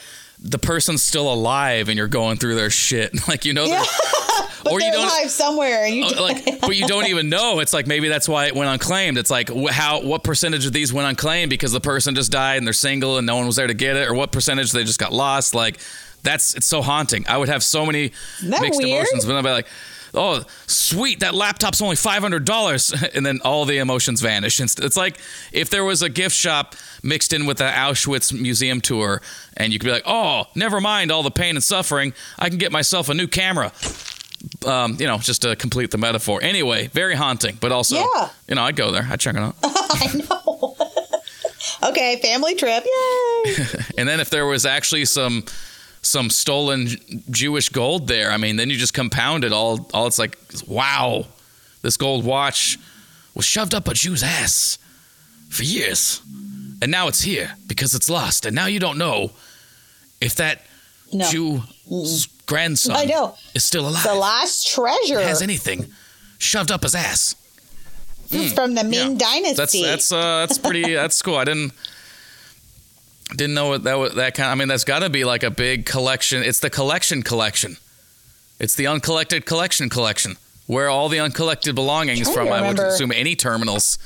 the person's still alive and you're going through their shit. Like you know, Yeah. but or you they're don't alive somewhere, and you Oh, like, but you don't even know. It's like maybe that's why it went unclaimed. It's like how what percentage of these went unclaimed because the person just died and they're single and no one was there to get it, or what percentage they just got lost. Like that's it's so haunting. I would have so many mixed weird? emotions, but I'd be like. Oh, sweet! That laptop's only five hundred dollars, and then all the emotions vanish. It's it's like if there was a gift shop mixed in with the Auschwitz museum tour, and you could be like, "Oh, never mind all the pain and suffering. I can get myself a new camera." um, you know, just to complete the metaphor. Anyway, very haunting, but also, Yeah. you know, I'd go there. I'd check it out. I know. okay, family trip. Yay! and then if there was actually some some stolen Jewish gold there, I mean, then you just compound it all. All it's like, wow, this gold watch was shoved up a Jew's ass for years, and now it's here because it's lost, and now you don't know if that No. Jew's grandson I know. is still alive. The last treasure has anything shoved up his ass. It's from the Ming Yeah. Dynasty. That's that's uh, that's pretty. that's cool. I didn't didn't know what that was. That kind. I mean, that's got to be like a big collection. It's the collection collection. It's the uncollected collection collection, where all the uncollected belongings from. I would assume any terminals.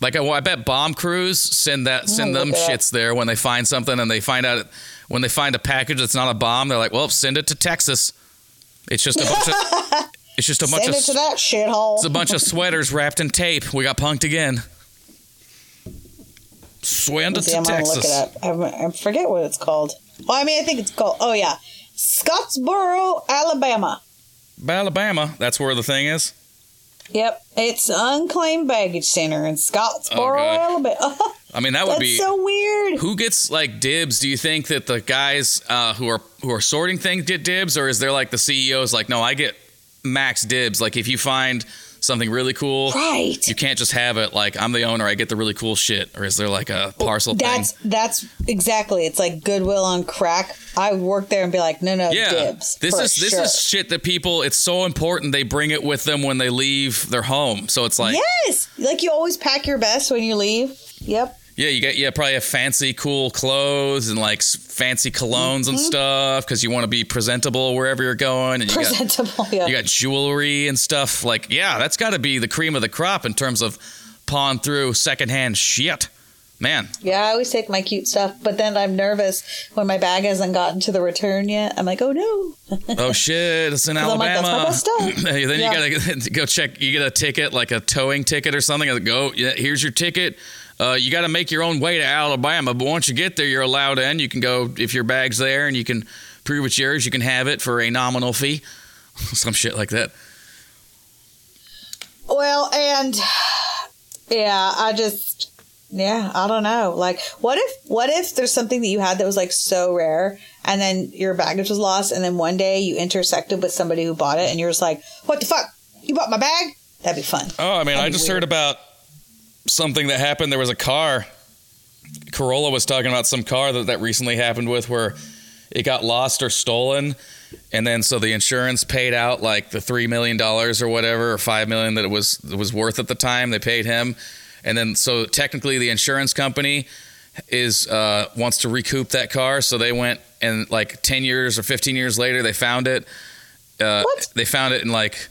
Like I, well, I bet bomb crews send that send them shits there when they find something and they find out when they find a package that's not a bomb. They're like, well, send it to Texas. It's just a bunch of. It's just a bunch Send of it to that shithole. it's a bunch of sweaters wrapped in tape. We got punked again. See, to I'm gonna look it up. I, I forget what it's called. Well, I mean, I think it's called. Oh yeah, Scottsboro, Alabama. Alabama. That's where the thing is. Yep, it's unclaimed baggage center in Scottsboro, Oh, Alabama. I mean, that would That's be. so weird. who gets like dibs? Do you think that the guys uh, who are who are sorting things get dibs, or is there like the CEOs like, no, I get max dibs? Like if you find something really cool, Right. you can't just have it. Like I'm the owner, I get the really cool shit, or is there like a parcel That's thing? that's exactly. It's like Goodwill on crack. I would work there and be like, no, no, Yeah, dibs. this is this sure. is shit that people. It's so important they bring it with them when they leave their home. So it's like, yes, like you always pack your best when you leave. Yep. Yeah, you get yeah probably have fancy cool clothes and like fancy colognes Mm-hmm. and stuff because you want to be presentable wherever you're going, and you got Presentable. Yeah. you got jewelry and stuff. Like yeah, that's got to be the cream of the crop in terms of pawn through secondhand shit, man. Yeah, I always take my cute stuff, but then I'm nervous when my bag hasn't gotten to the return yet. I'm like, oh no. Oh shit, it's in 'Cause I'm like, that's my Alabama. stuff. Then Yeah. you gotta go check. You get a ticket, like a towing ticket or something. Go, yeah, here's your ticket. Uh, you got to make your own way to Alabama, but once you get there, you're allowed in. You can go if your bag's there, and you can prove it's yours. You can have it for a nominal fee, some shit like that. Well, and yeah, I just yeah, I don't know. Like, what if what if there's something that you had that was like so rare, and then your baggage was lost, and then one day you intersected with somebody who bought it, and you're just like, what the fuck? You bought my bag? That'd be fun. Oh, I mean, I That'd be just weird. heard about something that happened. There was a car. Carolla was talking about some car that, that recently happened with where it got lost or stolen. And then so the insurance paid out like the $3 million or whatever, or 5 million that it was, it was worth at the time. They paid him. And then so technically the insurance company is uh, wants to recoup that car. So they went and like 10 years or 15 years later, they found it. Uh, What? They found it in like,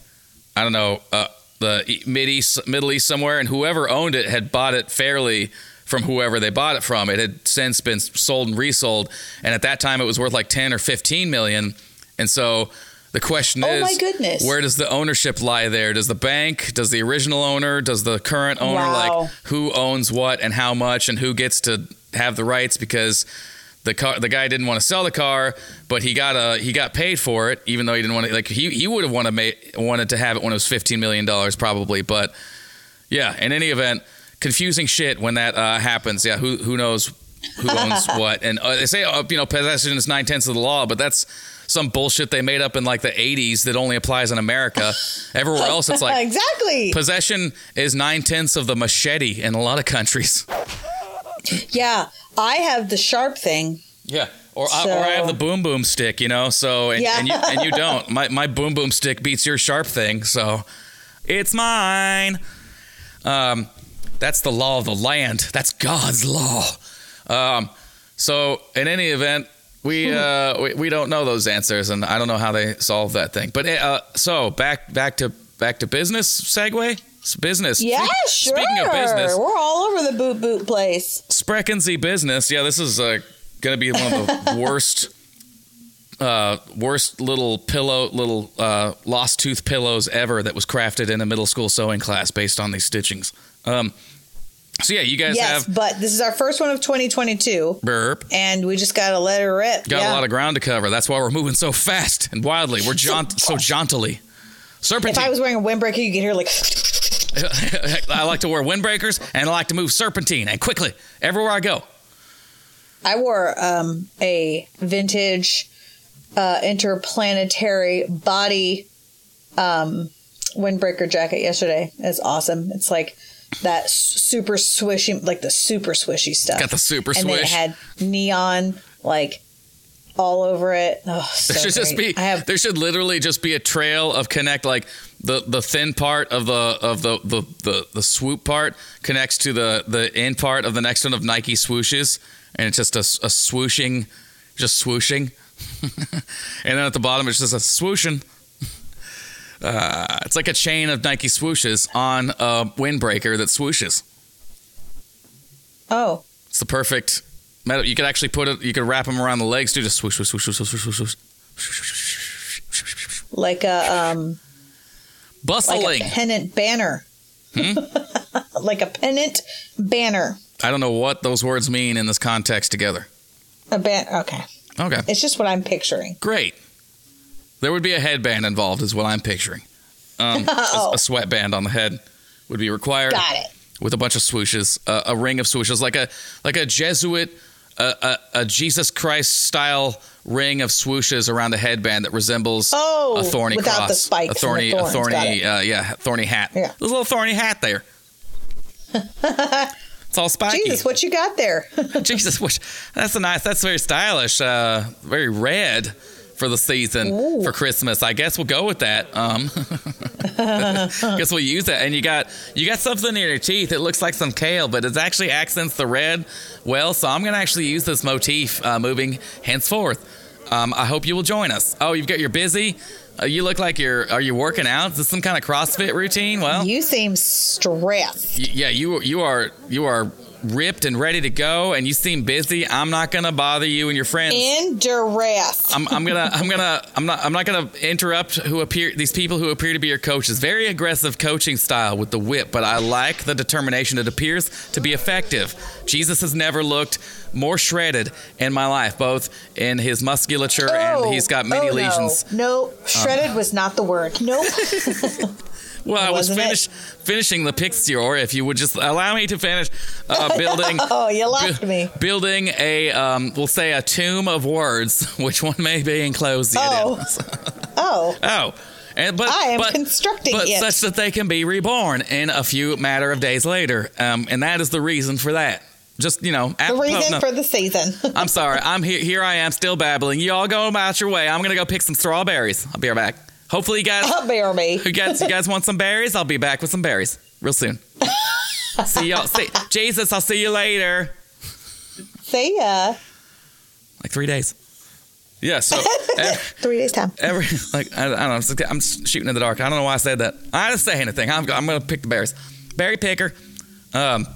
I don't know, uh, the mid east, Middle East somewhere, and whoever owned it had bought it fairly from whoever they bought it from. It had since been sold and resold, and at that time it was worth like ten or fifteen million. And so the question Oh is, my goodness. where does the ownership lie there? Does the bank, does the original owner, does the current owner, Wow. like who owns what and how much, and who gets to have the rights? Because the car, the guy didn't want to sell the car, but he got a he got paid for it, even though he didn't want to. Like he he would have wanted ma- wanted to have it when it was fifteen million dollars probably, but yeah. In any event, confusing shit when that uh, happens. Yeah, who who knows who owns what? And uh, they say uh, you know possession is nine tenths of the law, but that's some bullshit they made up in like the '80s that only applies in America. Everywhere else, it's like exactly. possession is nine tenths of the machete in a lot of countries. Yeah, I have the sharp thing. Yeah. Or, I, or I have the boom boom stick, you know. So and, Yeah. and you and you don't. My my boom boom stick beats your sharp thing. So it's mine. Um, that's the law of the land. That's God's law. Um, so in any event, we, uh, we we don't know those answers, and I don't know how they solve that thing. But uh, so back back to back to business segue. It's business. Yeah, sure. Speaking of business, We're all over the boot boot place. Spreckensy business. Yeah, this is uh, going to be one of the worst, uh, worst little pillow, little uh, lost tooth pillows ever that was crafted in a middle school sewing class based on these stitchings. Um, so yeah, you guys Yes, have but this is our first one of 2022, burp. and we just got to let it rip. Got yeah. a lot of ground to cover. That's why we're moving so fast and wildly. We're jaunt so jauntily. Serpent. If I was wearing a windbreaker, you could hear like. I like to wear windbreakers and I like to move serpentine and quickly everywhere I go. I wore um, a vintage uh, interplanetary body um, windbreaker jacket yesterday. It's awesome. It's like that super swishy, like the super swishy stuff. Got the super and then it had neon like all over it. Oh, so There should just be. I have there should literally just be a trail of connect, like the the thin part of the of the the the, the swoop part connects to the the end part of the next one of Nike swooshes, and it's just a, a swooshing, just swooshing, and then at the bottom it's just a swooshing. Uh, it's like a chain of Nike swooshes on a windbreaker that swooshes. oh It's the perfect metal. You could actually put it. You could wrap them around the legs too. Just swoosh, swoosh, swoosh, swoosh, swoosh, swoosh. like a um like Bustling. a pennant banner. Hmm? like a pennant banner. I don't know what those words mean in this context together. A ban. Okay, Okay, it's just what I'm picturing. great. There would be a headband involved, is what I'm picturing. Um, a, Oh. a sweatband on the head would be required Got it. with a bunch of swooshes, uh, a ring of swooshes, like a like a Jesuit, uh, a, a Jesus Christ style ring of swooshes around a headband that resembles Oh, a thorny without cross, the spikes a thorny, the a thorny, uh, yeah, thorny hat. Yeah. There's a little thorny hat there. it's all spiky. Jesus, what you got there? Jesus, which that's a nice. That's very stylish. Uh, very red for the season Ooh. for Christmas. I guess we'll go with that. Um, I guess we'll use that. And you got you got something in your teeth. It looks like some kale, but it actually accents the red well. So I'm gonna actually use this motif uh, moving henceforth. Um, I hope you will join us. Oh, you've got your busy. Uh, you look like you're. Are you working out? Is this some kind of CrossFit routine? Well, you seem stressed. Y- yeah, you you are you are ripped and ready to go, and you seem busy. I'm not gonna bother you and your friends. In duress. I'm, I'm gonna I'm gonna I'm not I'm not gonna interrupt who appear these people who appear to be your coaches. Very aggressive coaching style with the whip, but I like the determination. It appears to be effective. Jesus has never looked more shredded in my life, both in his musculature and he's got many oh, lesions. Uh. No, nope. shredded was not the word. Nope. Well, I was finish, finishing the picture. If you would just allow me to finish uh, building. oh, you lost bu- me. Building a, um, we'll say, a tomb of words, which one may be enclosed yet in. Oh. Oh, Oh, and but I am but, constructing but it. such that they can be reborn in a few matter of days later, um, and that is the reason for that. Just you know, the reason no, for the season. I'm sorry, I'm here. Here I am, still babbling. You all go about your way. I'm gonna go pick some strawberries. I'll be right back. Hopefully, you guys, Bear me. who guys, you guys want some berries? I'll be back with some berries real soon. see y'all. See, Jesus, I'll see you later. See ya. Like three days. Yeah. So. ev- Three days time. every like I, I don't know. it's like- I'm shooting in the dark. I don't know why I said that. I didn't say anything. I'm, I'm gonna pick the berries. Berry picker. Um.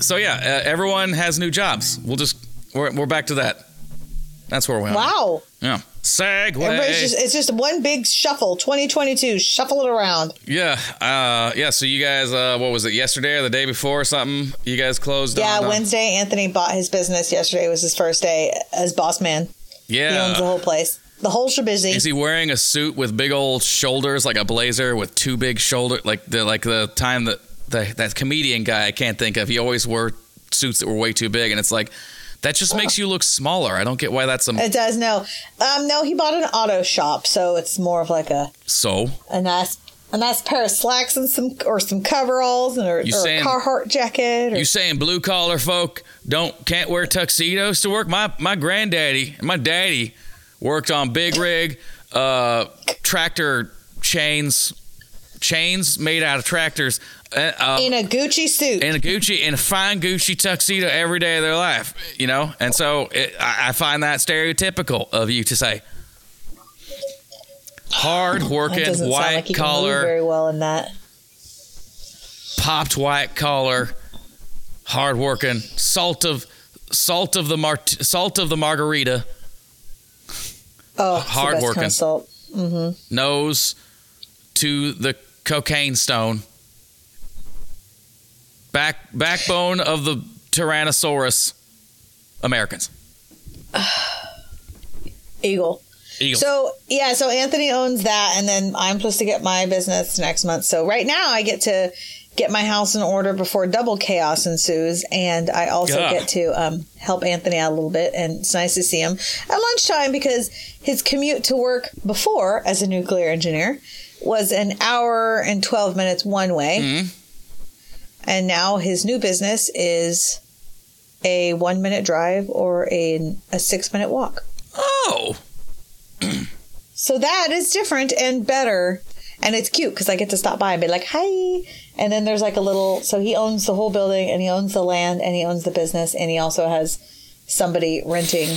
So yeah, uh, everyone has new jobs. We'll just we're, we're back to that. That's where we are. Wow. Yeah. Everybody's just, it's just one big shuffle. 2022. Shuffle it around. yeah. Uh. Yeah. So you guys, uh, what was it? Yesterday or the day before or something? You guys closed. Yeah, on, uh, Wednesday, Anthony bought his business. Yesterday was his first day as boss man. Yeah. He owns the whole place. The whole shabizzy. Is he wearing a suit with big old shoulders, like a blazer with two big shoulder, like the like the time that the that comedian guy I can't think of. He always wore suits that were way too big, and it's like that just makes you look smaller. I don't get why that's a It does no. Um, no, he bought an auto shop, so it's more of like a so. a nice a nice pair of slacks and some or some coveralls and or, You or a saying- Carhartt jacket. Or, You saying blue collar folk don't can't wear tuxedos to work? My my granddaddy, my daddy, worked on big rig, uh, tractor chains, chains made out of tractors uh, in a Gucci suit. in a Gucci in a fine Gucci tuxedo every day of their life, you know, and so it, I, I find that stereotypical of you to say hard working, white like you can move collar, very well in that. popped white collar, hard working, salt of salt of the mart- salt of the margarita, Oh, Hard working. Kind of salt. nose to the cocaine stone, back backbone of the Tyrannosaurus, Americans. Eagle. Eagle. So yeah, so Anthony owns that, and then I'm supposed to get my business next month. So right now, I get to get my house in order before double chaos ensues, and I also get to um, help Anthony out a little bit. And it's nice to see him at lunchtime because his commute to work before, as a nuclear engineer, was an hour and twelve minutes one way, Mhm. And now his new business is a one minute drive or a a six minute walk. oh, So that is different and better. And it's cute because I get to stop by and be like, hi. And then there's like a little, so he owns the whole building and he owns the land and he owns the business and he also has somebody renting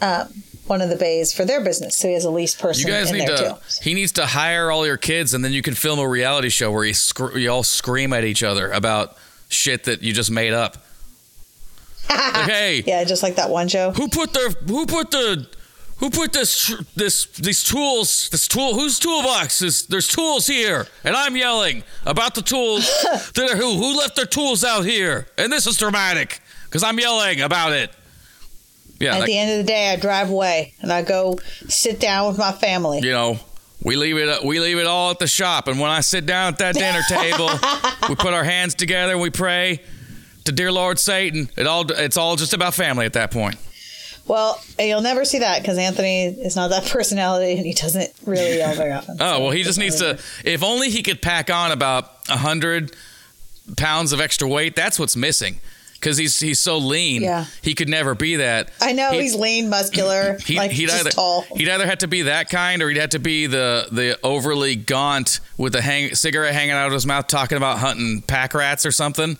um, one of the bays for their business. So he has a leased you person guys in need there to. too. He needs to hire all your kids, and then you can film a reality show where you scr- you all scream at each other about shit that you just made up. Like, hey, Yeah, just like that one show. who put the who put the who put this this these tools this tool whose toolbox is there's tools here and I'm yelling about the tools that are who who left their tools out here and this is dramatic because I'm yelling about it. Yeah, At like, the end of the day, I drive away and I go sit down with my family. you know. We leave it. We leave it all at the shop, and when I sit down at that dinner table, we put our hands together and we pray to dear Lord Satan. It all. It's all just about family at that point. Well, you'll never see that because Anthony is not that personality and he doesn't really yell very often. Oh So well, he just needs to. If only he could pack on about a hundred pounds of extra weight. That's what's missing, because he's he's so lean. Yeah. he could never be that. I know He- he's lean, muscular, He, like he'd just either tall. he'd either have to be that kind, or he'd have to be the the overly gaunt with the hang, cigarette hanging out of his mouth, talking about hunting pack rats or something.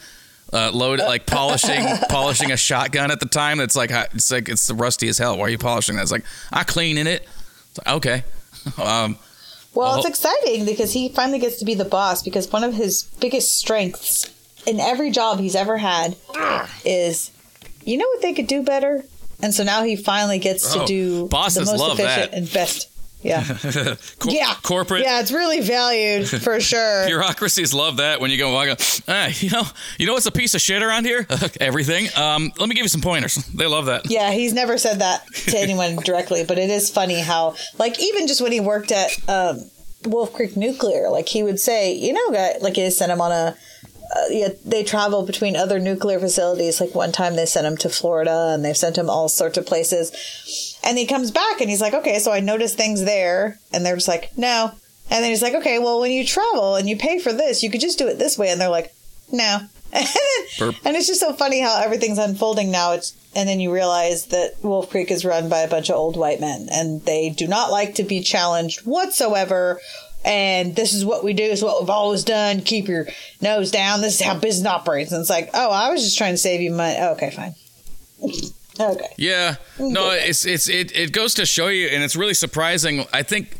Uh, load like polishing polishing a shotgun at the time. It's like it's like it's rusty as hell. Why are you polishing that? It's like I cleaning it. It's like, okay. Um, Well, it's Oh. exciting because he finally gets to be the boss because one of his biggest strengths in every job he's ever had is you know what they could do better? And so now he finally gets to Oh, do bosses the most love efficient that. and best. Yeah. cor- yeah. corporate Yeah, it's really valued for sure. bureaucracies love that when you go walk up. Ah, you know, you know what's a piece of shit around here? Everything. Um, let me give you some pointers. They love that. Yeah, he's never said that to anyone directly, but it is funny how, like, even just when he worked at um, Wolf Creek Nuclear, like, he would say, you know, guy, like, they sent him on a, uh, yeah, they travel between other nuclear facilities. Like, one time they sent him to Florida and they've sent him all sorts of places. And he comes back and he's like, okay, so I noticed things there. And they're just like, no. And then he's like, okay, well, when you travel and you pay for this, you could just do it this way. And they're like, no. And, then- and it's just so funny how everything's unfolding now. It's and then you realize that Wolf Creek is run by a bunch of old white men, and they do not like to be challenged whatsoever. And this is what we do. Is what we've always done. Keep your nose down. This is how business operates. And it's like, oh, I was just trying to save you money. Oh, okay, fine. okay. Yeah. No, it's it's it, it goes to show you, and it's really surprising. I think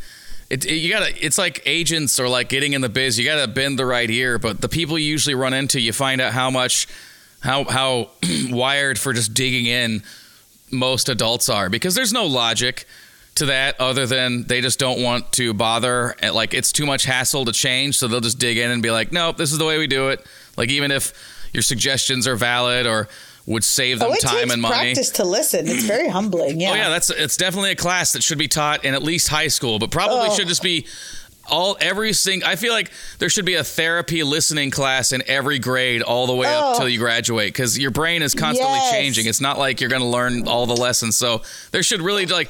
it, it- you gotta. It's like agents or like getting in the biz. You gotta bend the right ear. But the people you usually run into, you find out how much how how wired for just digging in most adults are because there's no logic to that other than they just don't want to bother like it's too much hassle to change so they'll just dig in and be like nope this is the way we do it like even if your suggestions are valid or would save them Oh, time and money practice to listen. It's very humbling. Yeah. Oh yeah, that's it's definitely a class that should be taught in at least high school, but probably Oh. should just be all every single. I feel like there should be a therapy listening class in every grade all the way up Oh. till you graduate because your brain is constantly Yes. changing. It's not like you're going to learn all the lessons. So there should really like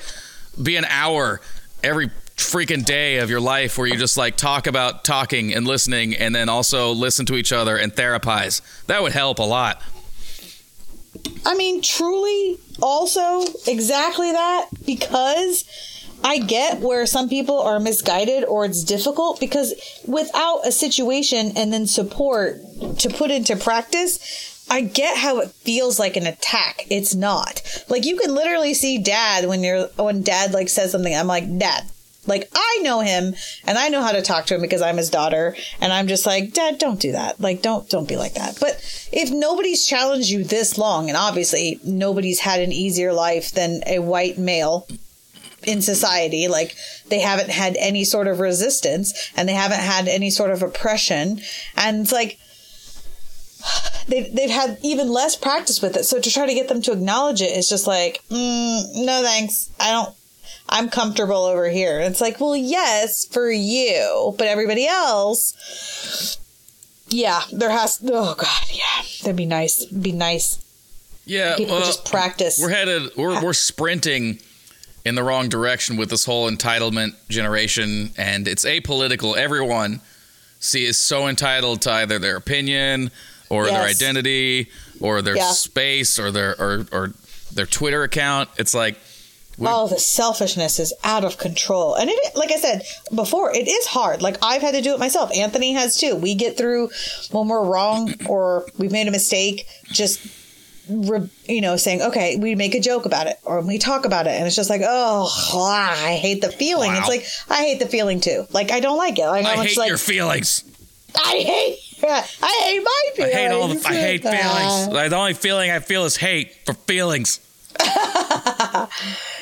be an hour every freaking day of your life where you just like talk about talking and listening and then also listen to each other and therapize. That would help a lot. I mean, truly, also exactly that because I get where some people are misguided or it's difficult because without a situation and then support to put into practice, I get how it feels like an attack. It's not. Like you can literally see dad when you're when dad like says something, I'm like, Dad, like I know him and I know how to talk to him because I'm his daughter and I'm just like, Dad, don't do that. Like don't don't be like that. But if nobody's challenged you this long and obviously nobody's had an easier life than a white male in society, like they haven't had any sort of resistance and they haven't had any sort of oppression and it's like They've, they've had even less practice with it. So to try to get them to acknowledge it is just like, mm, no thanks. I don't, I'm comfortable over here. It's like, well, yes, for you, but everybody else, yeah, there has. Oh God, yeah, that'd be nice. Be nice. Yeah, People well, just practice. we're headed. We're we're sprinting in the wrong direction with this whole entitlement generation, and it's apolitical. Everyone see is so entitled to either their opinion or their identity or their Yeah. space or their or, or their Twitter account. It's like Oh, the selfishness is out of control. And it, like I said before, it is hard. Like I've had to do it myself. Anthony has too. We get through when we're wrong or we've made a mistake, just, re, you know, saying, okay, we make a joke about it or we talk about it. And it's just like, oh, I hate the feeling. Wow. It's like, I hate the feeling too. Like, I don't like it. Like, I hate like, your feelings. I hate, I hate my feelings. I hate all the. I hate feelings. Ah. Like, the only feeling I feel is hate for feelings.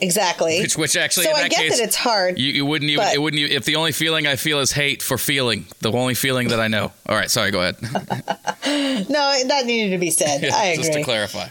Exactly. Which, which actually, so I get case, that it's hard. You, you wouldn't even it wouldn't even, if the only feeling I feel is hate for feeling the only feeling that I know. All right, sorry, go ahead. no, that needed to be said. I agree. Just to clarify.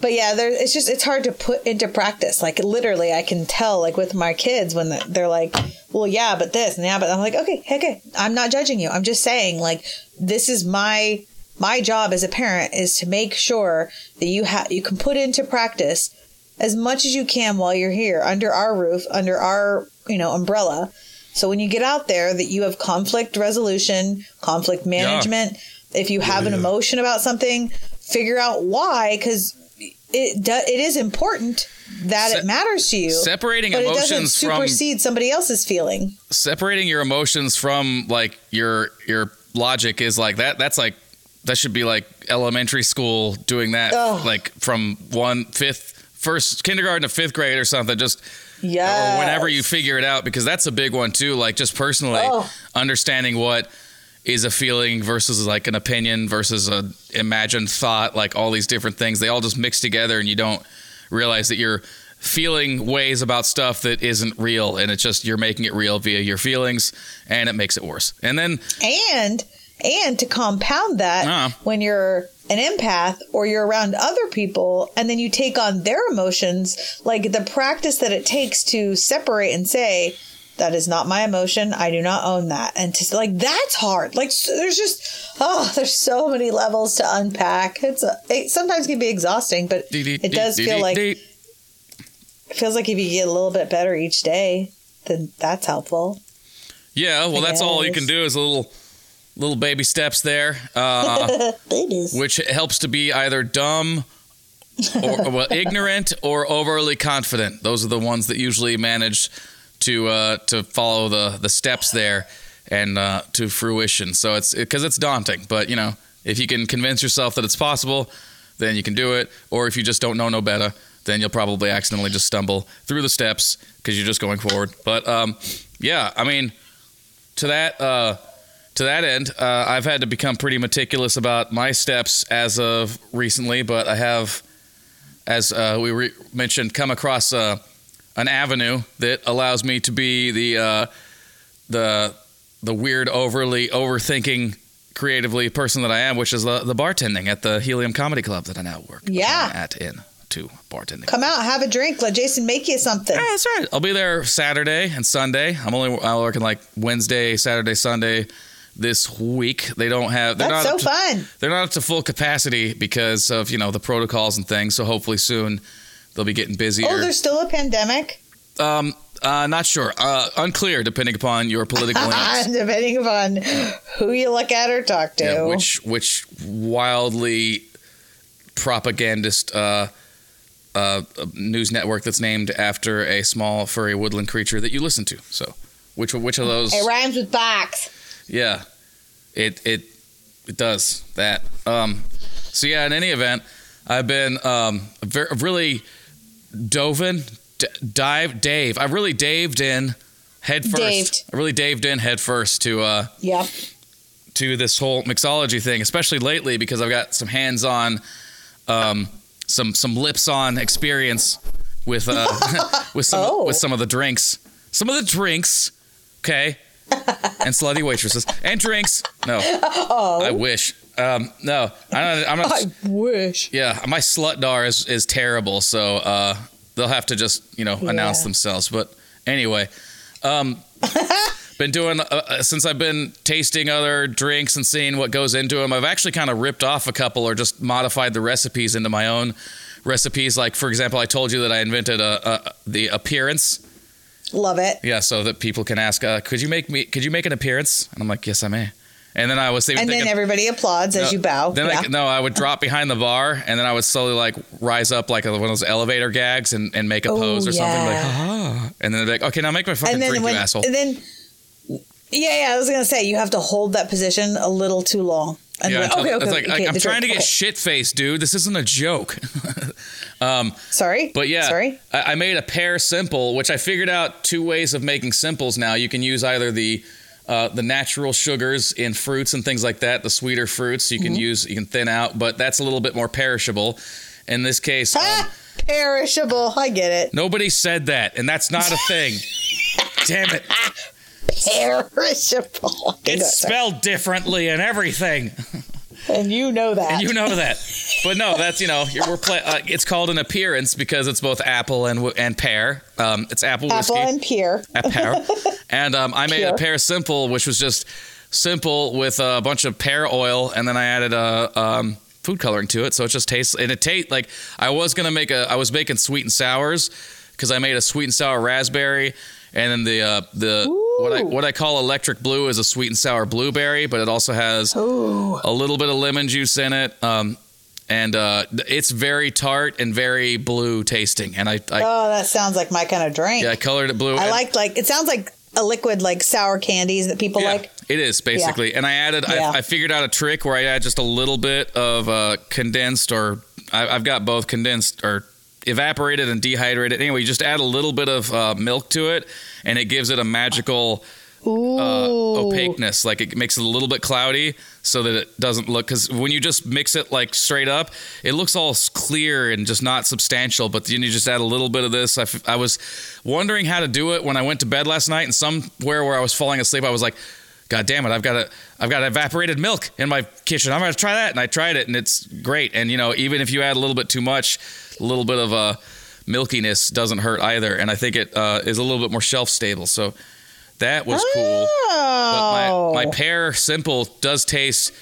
But yeah, there, it's just it's hard to put into practice. Like literally, I can tell like with my kids when they're like, "Well, yeah, but this and yeah, but I'm like, okay, okay, I'm not judging you. I'm just saying like this is my my job as a parent is to make sure that you have you can put into practice as much as you can while you're here under our roof, under our you know umbrella. So when you get out there, that you have conflict resolution, conflict management. If you have an emotion about something, figure out why because it do, it is important that Se- it matters to you. separating but it doesn't emotions from- supersede somebody else's feeling. Separating your emotions from like your your logic is like that. That's like that should be like elementary school doing that. Ugh. Like from one fifth first kindergarten to fifth grade or something. Just Yeah. or whenever you figure it out because that's a big one too like just personally Oh. understanding what is a feeling versus like an opinion versus a imagined thought like all these different things. They all just mix together and you don't realize that you're feeling ways about stuff that isn't real. And it's just you're making it real via your feelings and it makes it worse. And then and and to compound that Ah. when you're an empath or you're around other people and then you take on their emotions like the practice that it takes to separate and say that is not my emotion. I do not own that. And to like that's hard. Like there's just oh there's so many levels to unpack. It's a, it sometimes can be exhausting but it does feel like it feels like if you get a little bit better each day then that's helpful. Yeah well that's all you can do is a little little baby steps there uh, which helps to be either dumb or well, ignorant or overly confident. Those are the ones that usually manage to uh, to follow the the steps there and uh, to fruition. So it's because it's daunting, but you know if you can convince yourself that it's possible, then you can do it. Or if you just don't know no better, then you'll probably accidentally just stumble through the steps because you're just going forward. But um, yeah, I mean to that. Uh, to that end, uh, I've had to become pretty meticulous about my steps as of recently, but I have, as uh, we re- mentioned, come across uh, an avenue that allows me to be the uh, the the weird, overly overthinking, creatively person that I am, which is the, the bartending at the Helium Comedy Club that I now work Yeah. at in to bartending. come out have a drink let jason make you something Yeah, that's right. I'll be there Saturday and Sunday. I'm only I'm working like Wednesday, Saturday, Sunday this week. They don't have. They're that's not so to, fun They're not up to full capacity because of you know the protocols and things. So hopefully soon they'll be getting busier. Oh, there's still a pandemic. um, uh, not sure. Uh, unclear depending upon your political leanings. Depending upon who you look at or talk to. Yeah, which which wildly propagandist uh, uh, news network that's named after a small furry woodland creature that you listen to. So, which which of those? It rhymes with box. Yeah, it it it does that. Um, so yeah, in any event, I've been um very, really dove in, d- dive, Dave. I really daved in head first. Daved. I really daved in head first to uh Yep. to this whole mixology thing, especially lately because I've got some hands on, um, some some lips on experience with uh with some Oh. with some of the drinks, some of the drinks, okay, and slutty waitresses and drinks. No, Oh. I wish. Um, no, not. I'm not I wish. yeah, my slut dar is, is terrible, so uh, they'll have to just you know announce Yeah. themselves. But anyway, um, been doing uh, uh, since I've been tasting other drinks and seeing what goes into them. I've actually kind of ripped off a couple or just modified the recipes into my own recipes. Like for example, I told you that I invented a, a the appearance. Love it. Yeah, so that people can ask, uh, could you make me? Could you make an appearance? And I'm like, yes, I may. And then I was even And thinking, then everybody applauds as you bow. Then yeah. I, no, I would drop behind the bar, and then I would slowly like rise up like one of those elevator gags and, and make a Oh, pose or something like, ah. and then they're like, okay, now make my fucking drink, when, you asshole. and then yeah, yeah, I was gonna say you have to hold that position a little too long. And yeah, until- okay, okay, it's like, okay, like, I'm trying to get okay. shit faced, dude. This isn't a joke. um, Sorry, but yeah, sorry. I, I made a pair simple, which I figured out two ways of making simples now. You can use either the uh, the natural sugars in fruits and things like that, the sweeter fruits. You can Mm-hmm. use, you can thin out, but that's a little bit more perishable. In this case, um, Ah, perishable. I get it. Nobody said that, and that's not a thing. Damn it. Perishable. It's spelled differently and everything. and you know that. And you know that. But no, that's, you know, we're play, uh, it's called an appearance because it's both apple and and pear. Um, it's apple whiskey. Apple and pear. a pear. And um, I made a pear simple, which was just simple with a bunch of pear oil, and then I added a um, food coloring to it, so it just tastes. And it tastes like I was gonna make a. I was making sweet and sours because I made a sweet and sour raspberry, and then the uh, the what I what I call electric blue is a sweet and sour blueberry, but it also has Ooh. a little bit of lemon juice in it. Um, and uh, it's very tart and very blue tasting, and I, I Oh, that sounds like my kind of drink. yeah I colored it blue. I and- like like it sounds like a liquid like sour candies that people Yeah, like. it is basically. And I added, Yeah. I, I figured out a trick where I add just a little bit of uh, condensed, or I, I've got both condensed or evaporated and dehydrated. Anyway, you just add a little bit of uh, milk to it, and it gives it a magical. Uh, opaqueness. Like it makes it a little bit cloudy so that it doesn't look. Because when you just mix it like straight up, it looks all clear and just not substantial. But then you just add a little bit of this. I, f- I was wondering how to do it when I went to bed last night, and somewhere where I was falling asleep, I was like. God damn it! I've got a I've got evaporated milk in my kitchen. I'm gonna try that, and I tried it, and it's great. And you know, even if you add a little bit too much, a little bit of uh, milkiness doesn't hurt either. And I think it uh, is a little bit more shelf stable. So that was cool. But Oh. my, my pear simple does taste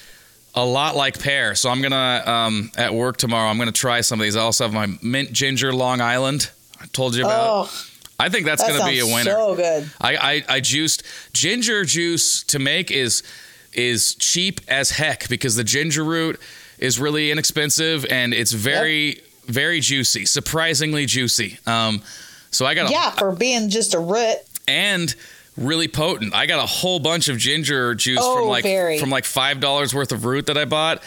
a lot like pear. So I'm gonna um, at work tomorrow. I'm gonna try some of these. I also have my mint ginger Long Island. I told you about. Oh, I think that's that gonna be a winner. So good. I, I I juiced ginger juice to make is is cheap as heck because the ginger root is really inexpensive and it's very very juicy, surprisingly juicy. Um, so I got a Yeah, for being just a root. and really potent. I got a whole bunch of ginger juice Oh, from like very. from like five dollars worth of root that I bought,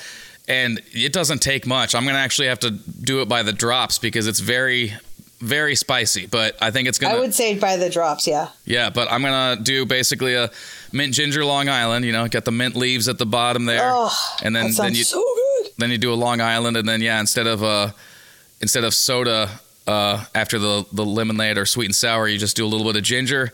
and it doesn't take much. I'm gonna actually have to do it by the drops because it's very very spicy. But I think it's gonna I would say by the drops. Yeah. yeah. But I'm gonna do basically a mint ginger Long Island. You know, got the mint leaves at the bottom there, Oh, and then then you so good. then you do a Long Island, and then yeah, instead of uh instead of soda uh after the the lemonade or sweet and sour, you just do a little bit of ginger,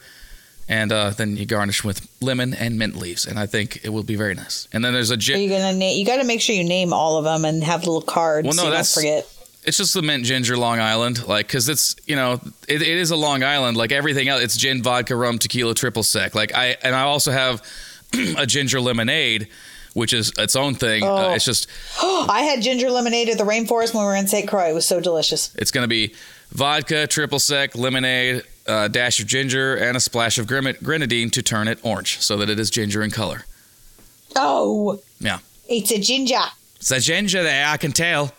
and uh, then you garnish with lemon and mint leaves, and I think it will be very nice. And then there's a Are gin. you gonna name? You got to make sure you name all of them and have little cards. Well, no, so you don't that's- forget. It's just the mint ginger Long Island, like because it's you know it, it is a Long Island like everything else. It's gin, vodka, rum, tequila, triple sec. Like I and I also have a ginger lemonade, which is its own thing. Uh, Oh. it's just I had ginger lemonade at the rainforest when we were in St. Croix. It was so delicious. It's going to be vodka, triple sec, lemonade, a dash of ginger, and a splash of grenadine to turn it orange so that it is ginger in color. Oh, Yeah. it's a ginger. It's a ginger there, I can tell.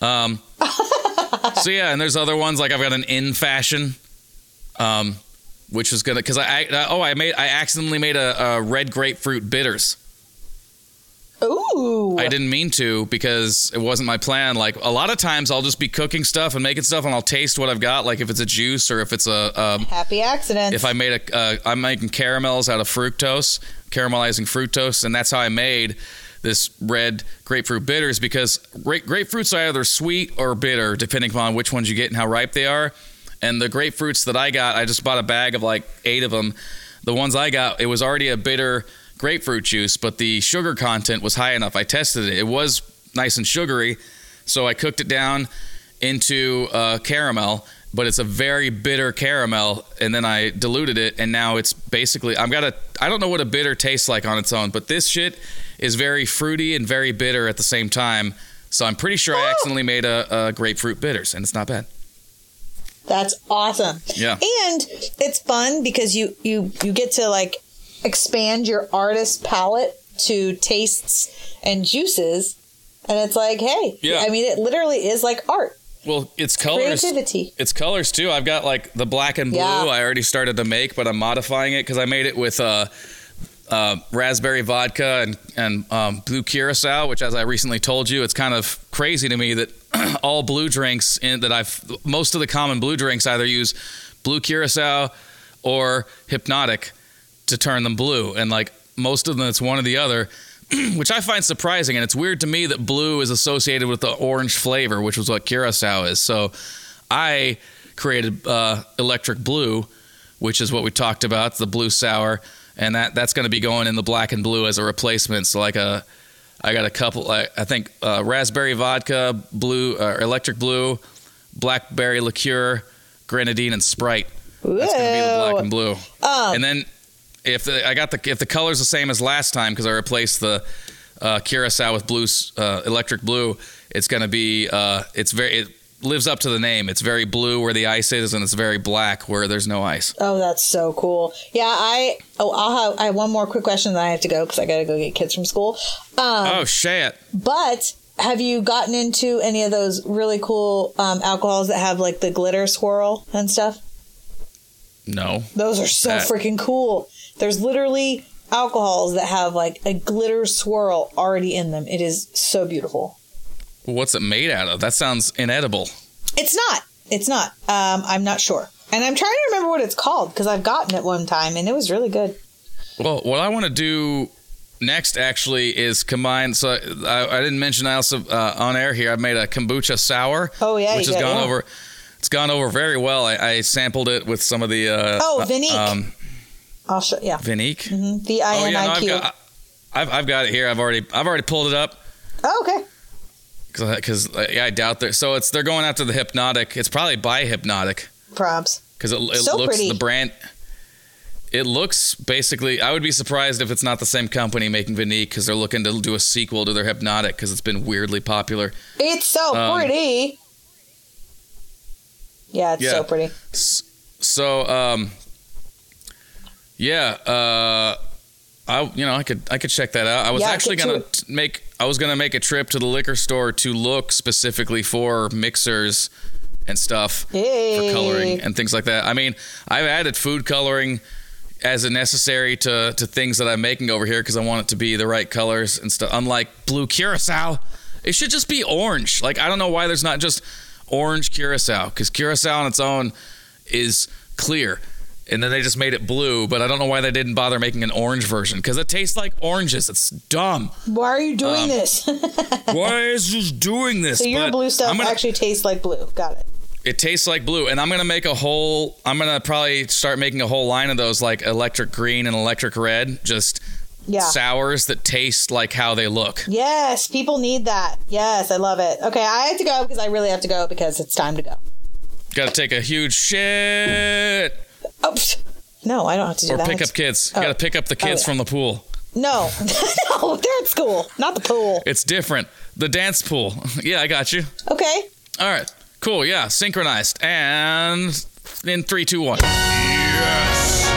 Um, so yeah, and there's other ones like I've got an in fashion, um, which was gonna because I, I oh I made I accidentally made a, a red grapefruit bitters. Ooh. I didn't mean to because it wasn't my plan. Like a lot of times, I'll just be cooking stuff and making stuff, and I'll taste what I've got. Like if it's a juice or if it's a um, Happy accident. if I made a, uh, I'm making caramels out of fructose, caramelizing fructose, and that's how I made this red grapefruit bitters because gra- grapefruits are either sweet or bitter depending upon which ones you get and how ripe they are. And the grapefruits that I got, I just bought a bag of like eight of them. The ones I got, it was already a bitter grapefruit juice, but the sugar content was high enough. I tested it; it was nice and sugary, so I cooked it down into uh, caramel, but it's a very bitter caramel. And then I diluted it, and now it's basically I've got a I don't know what a bitter tastes like on its own, but this shit is very fruity and very bitter at the same time. So I'm pretty sure I accidentally made a, a grapefruit bitters, and it's not bad. That's awesome. Yeah. And it's fun because you you you get to like expand your artist palette to tastes and juices. And it's like, hey, Yeah. I mean, it literally is like art, Well, it's colors. creativity. It's colors too. I've got like the black and blue. Yeah. I already started to make, but I'm modifying it because I made it with uh, uh, raspberry vodka and and um, blue curacao. Which, as I recently told you, it's kind of crazy to me that all blue drinks in that I've most of the common blue drinks either use blue curacao or Hpnotiq to turn them blue, and like most of them, it's one or the other. Which I find surprising, and it's weird to me that blue is associated with the orange flavor, which was what curacao is. So, I created uh, electric blue, which is what we talked about, the blue sour, and that that's going to be going in the black and blue as a replacement. So like a, I got a couple. I, I think uh, raspberry vodka, blue, uh, electric blue, blackberry liqueur, grenadine, and Sprite. That's going to be the black and blue. Um, and then if the, I got the if the color's the same as last time because I replaced the uh, curacao with blue uh, electric blue, it's going to be uh, it's very it lives up to the name. It's very blue where the ice is, and it's very black where there's no ice. Oh, that's so cool. Yeah, I oh I'll have I have one more quick question, then I have to go because I got to go get kids from school. Um, oh shit! But have you gotten into any of those really cool um, alcohols that have like the glitter swirl and stuff? No. Those are so That- freaking cool. There's literally alcohols that have like a glitter swirl already in them. It is so beautiful. What's it made out of? That sounds inedible. It's not. It's not. Um, I'm not sure. And I'm trying to remember what it's called because I've gotten it one time and it was really good. Well, what I want to do next actually is combine. So I, I didn't mention I also uh, on air here. I made a kombucha sour. Oh, yeah, which has gone yeah. over. It's gone over very well. I, I sampled it with some of the. Uh, Oh, Viniq. Um, I'll show. Yeah, Viniq. V I Oh N I I've got. I've, I've got it here. I've already I've already pulled it up Oh, okay. because yeah, I doubt that. So it's they're going after the Hpnotiq. It's probably by Hpnotiq Props. because it, it So looks pretty. the brand. It looks basically. I would be surprised if it's not the same company making Viniq because they're looking to do a sequel to their Hpnotiq because it's been weirdly popular. It's so Um, pretty. Yeah, it's Yeah. so pretty. So um, yeah, uh, I you know I could I could check that out. I was Yeah, actually get to gonna make I was gonna make a trip to the liquor store to look specifically for mixers and stuff Yay. for coloring and things like that. I mean, I've added food coloring as a necessary to to things that I'm making over here because I want it to be the right colors and stuff. Unlike blue curacao, it should just be orange. Like I don't know why there's not just orange curacao because curacao on its own is clear. And then they just made it blue, but I don't know why they didn't bother making an orange version because it tastes like oranges. It's dumb. Why are you doing Um, this? why is this doing this? so your But blue stuff gonna- actually tastes like blue. Got it. it tastes like blue, and I'm gonna make a whole. I'm gonna probably start making a whole line of those, like electric green and electric red, just Yeah. sours that taste like how they look. Yes, people need that. Yes, I love it. Okay, I have to go because I really have to go because it's time to go. Got to take a huge shit Oh, psh. no, I don't have to do or that. pick up kids. Oh. Got to pick up the kids yeah. from the pool. No, no, they're at school, not the pool. It's different. The dance pool. yeah, I got you. Okay. All right, cool. Yeah, synchronized. And in three, two, one. Yes.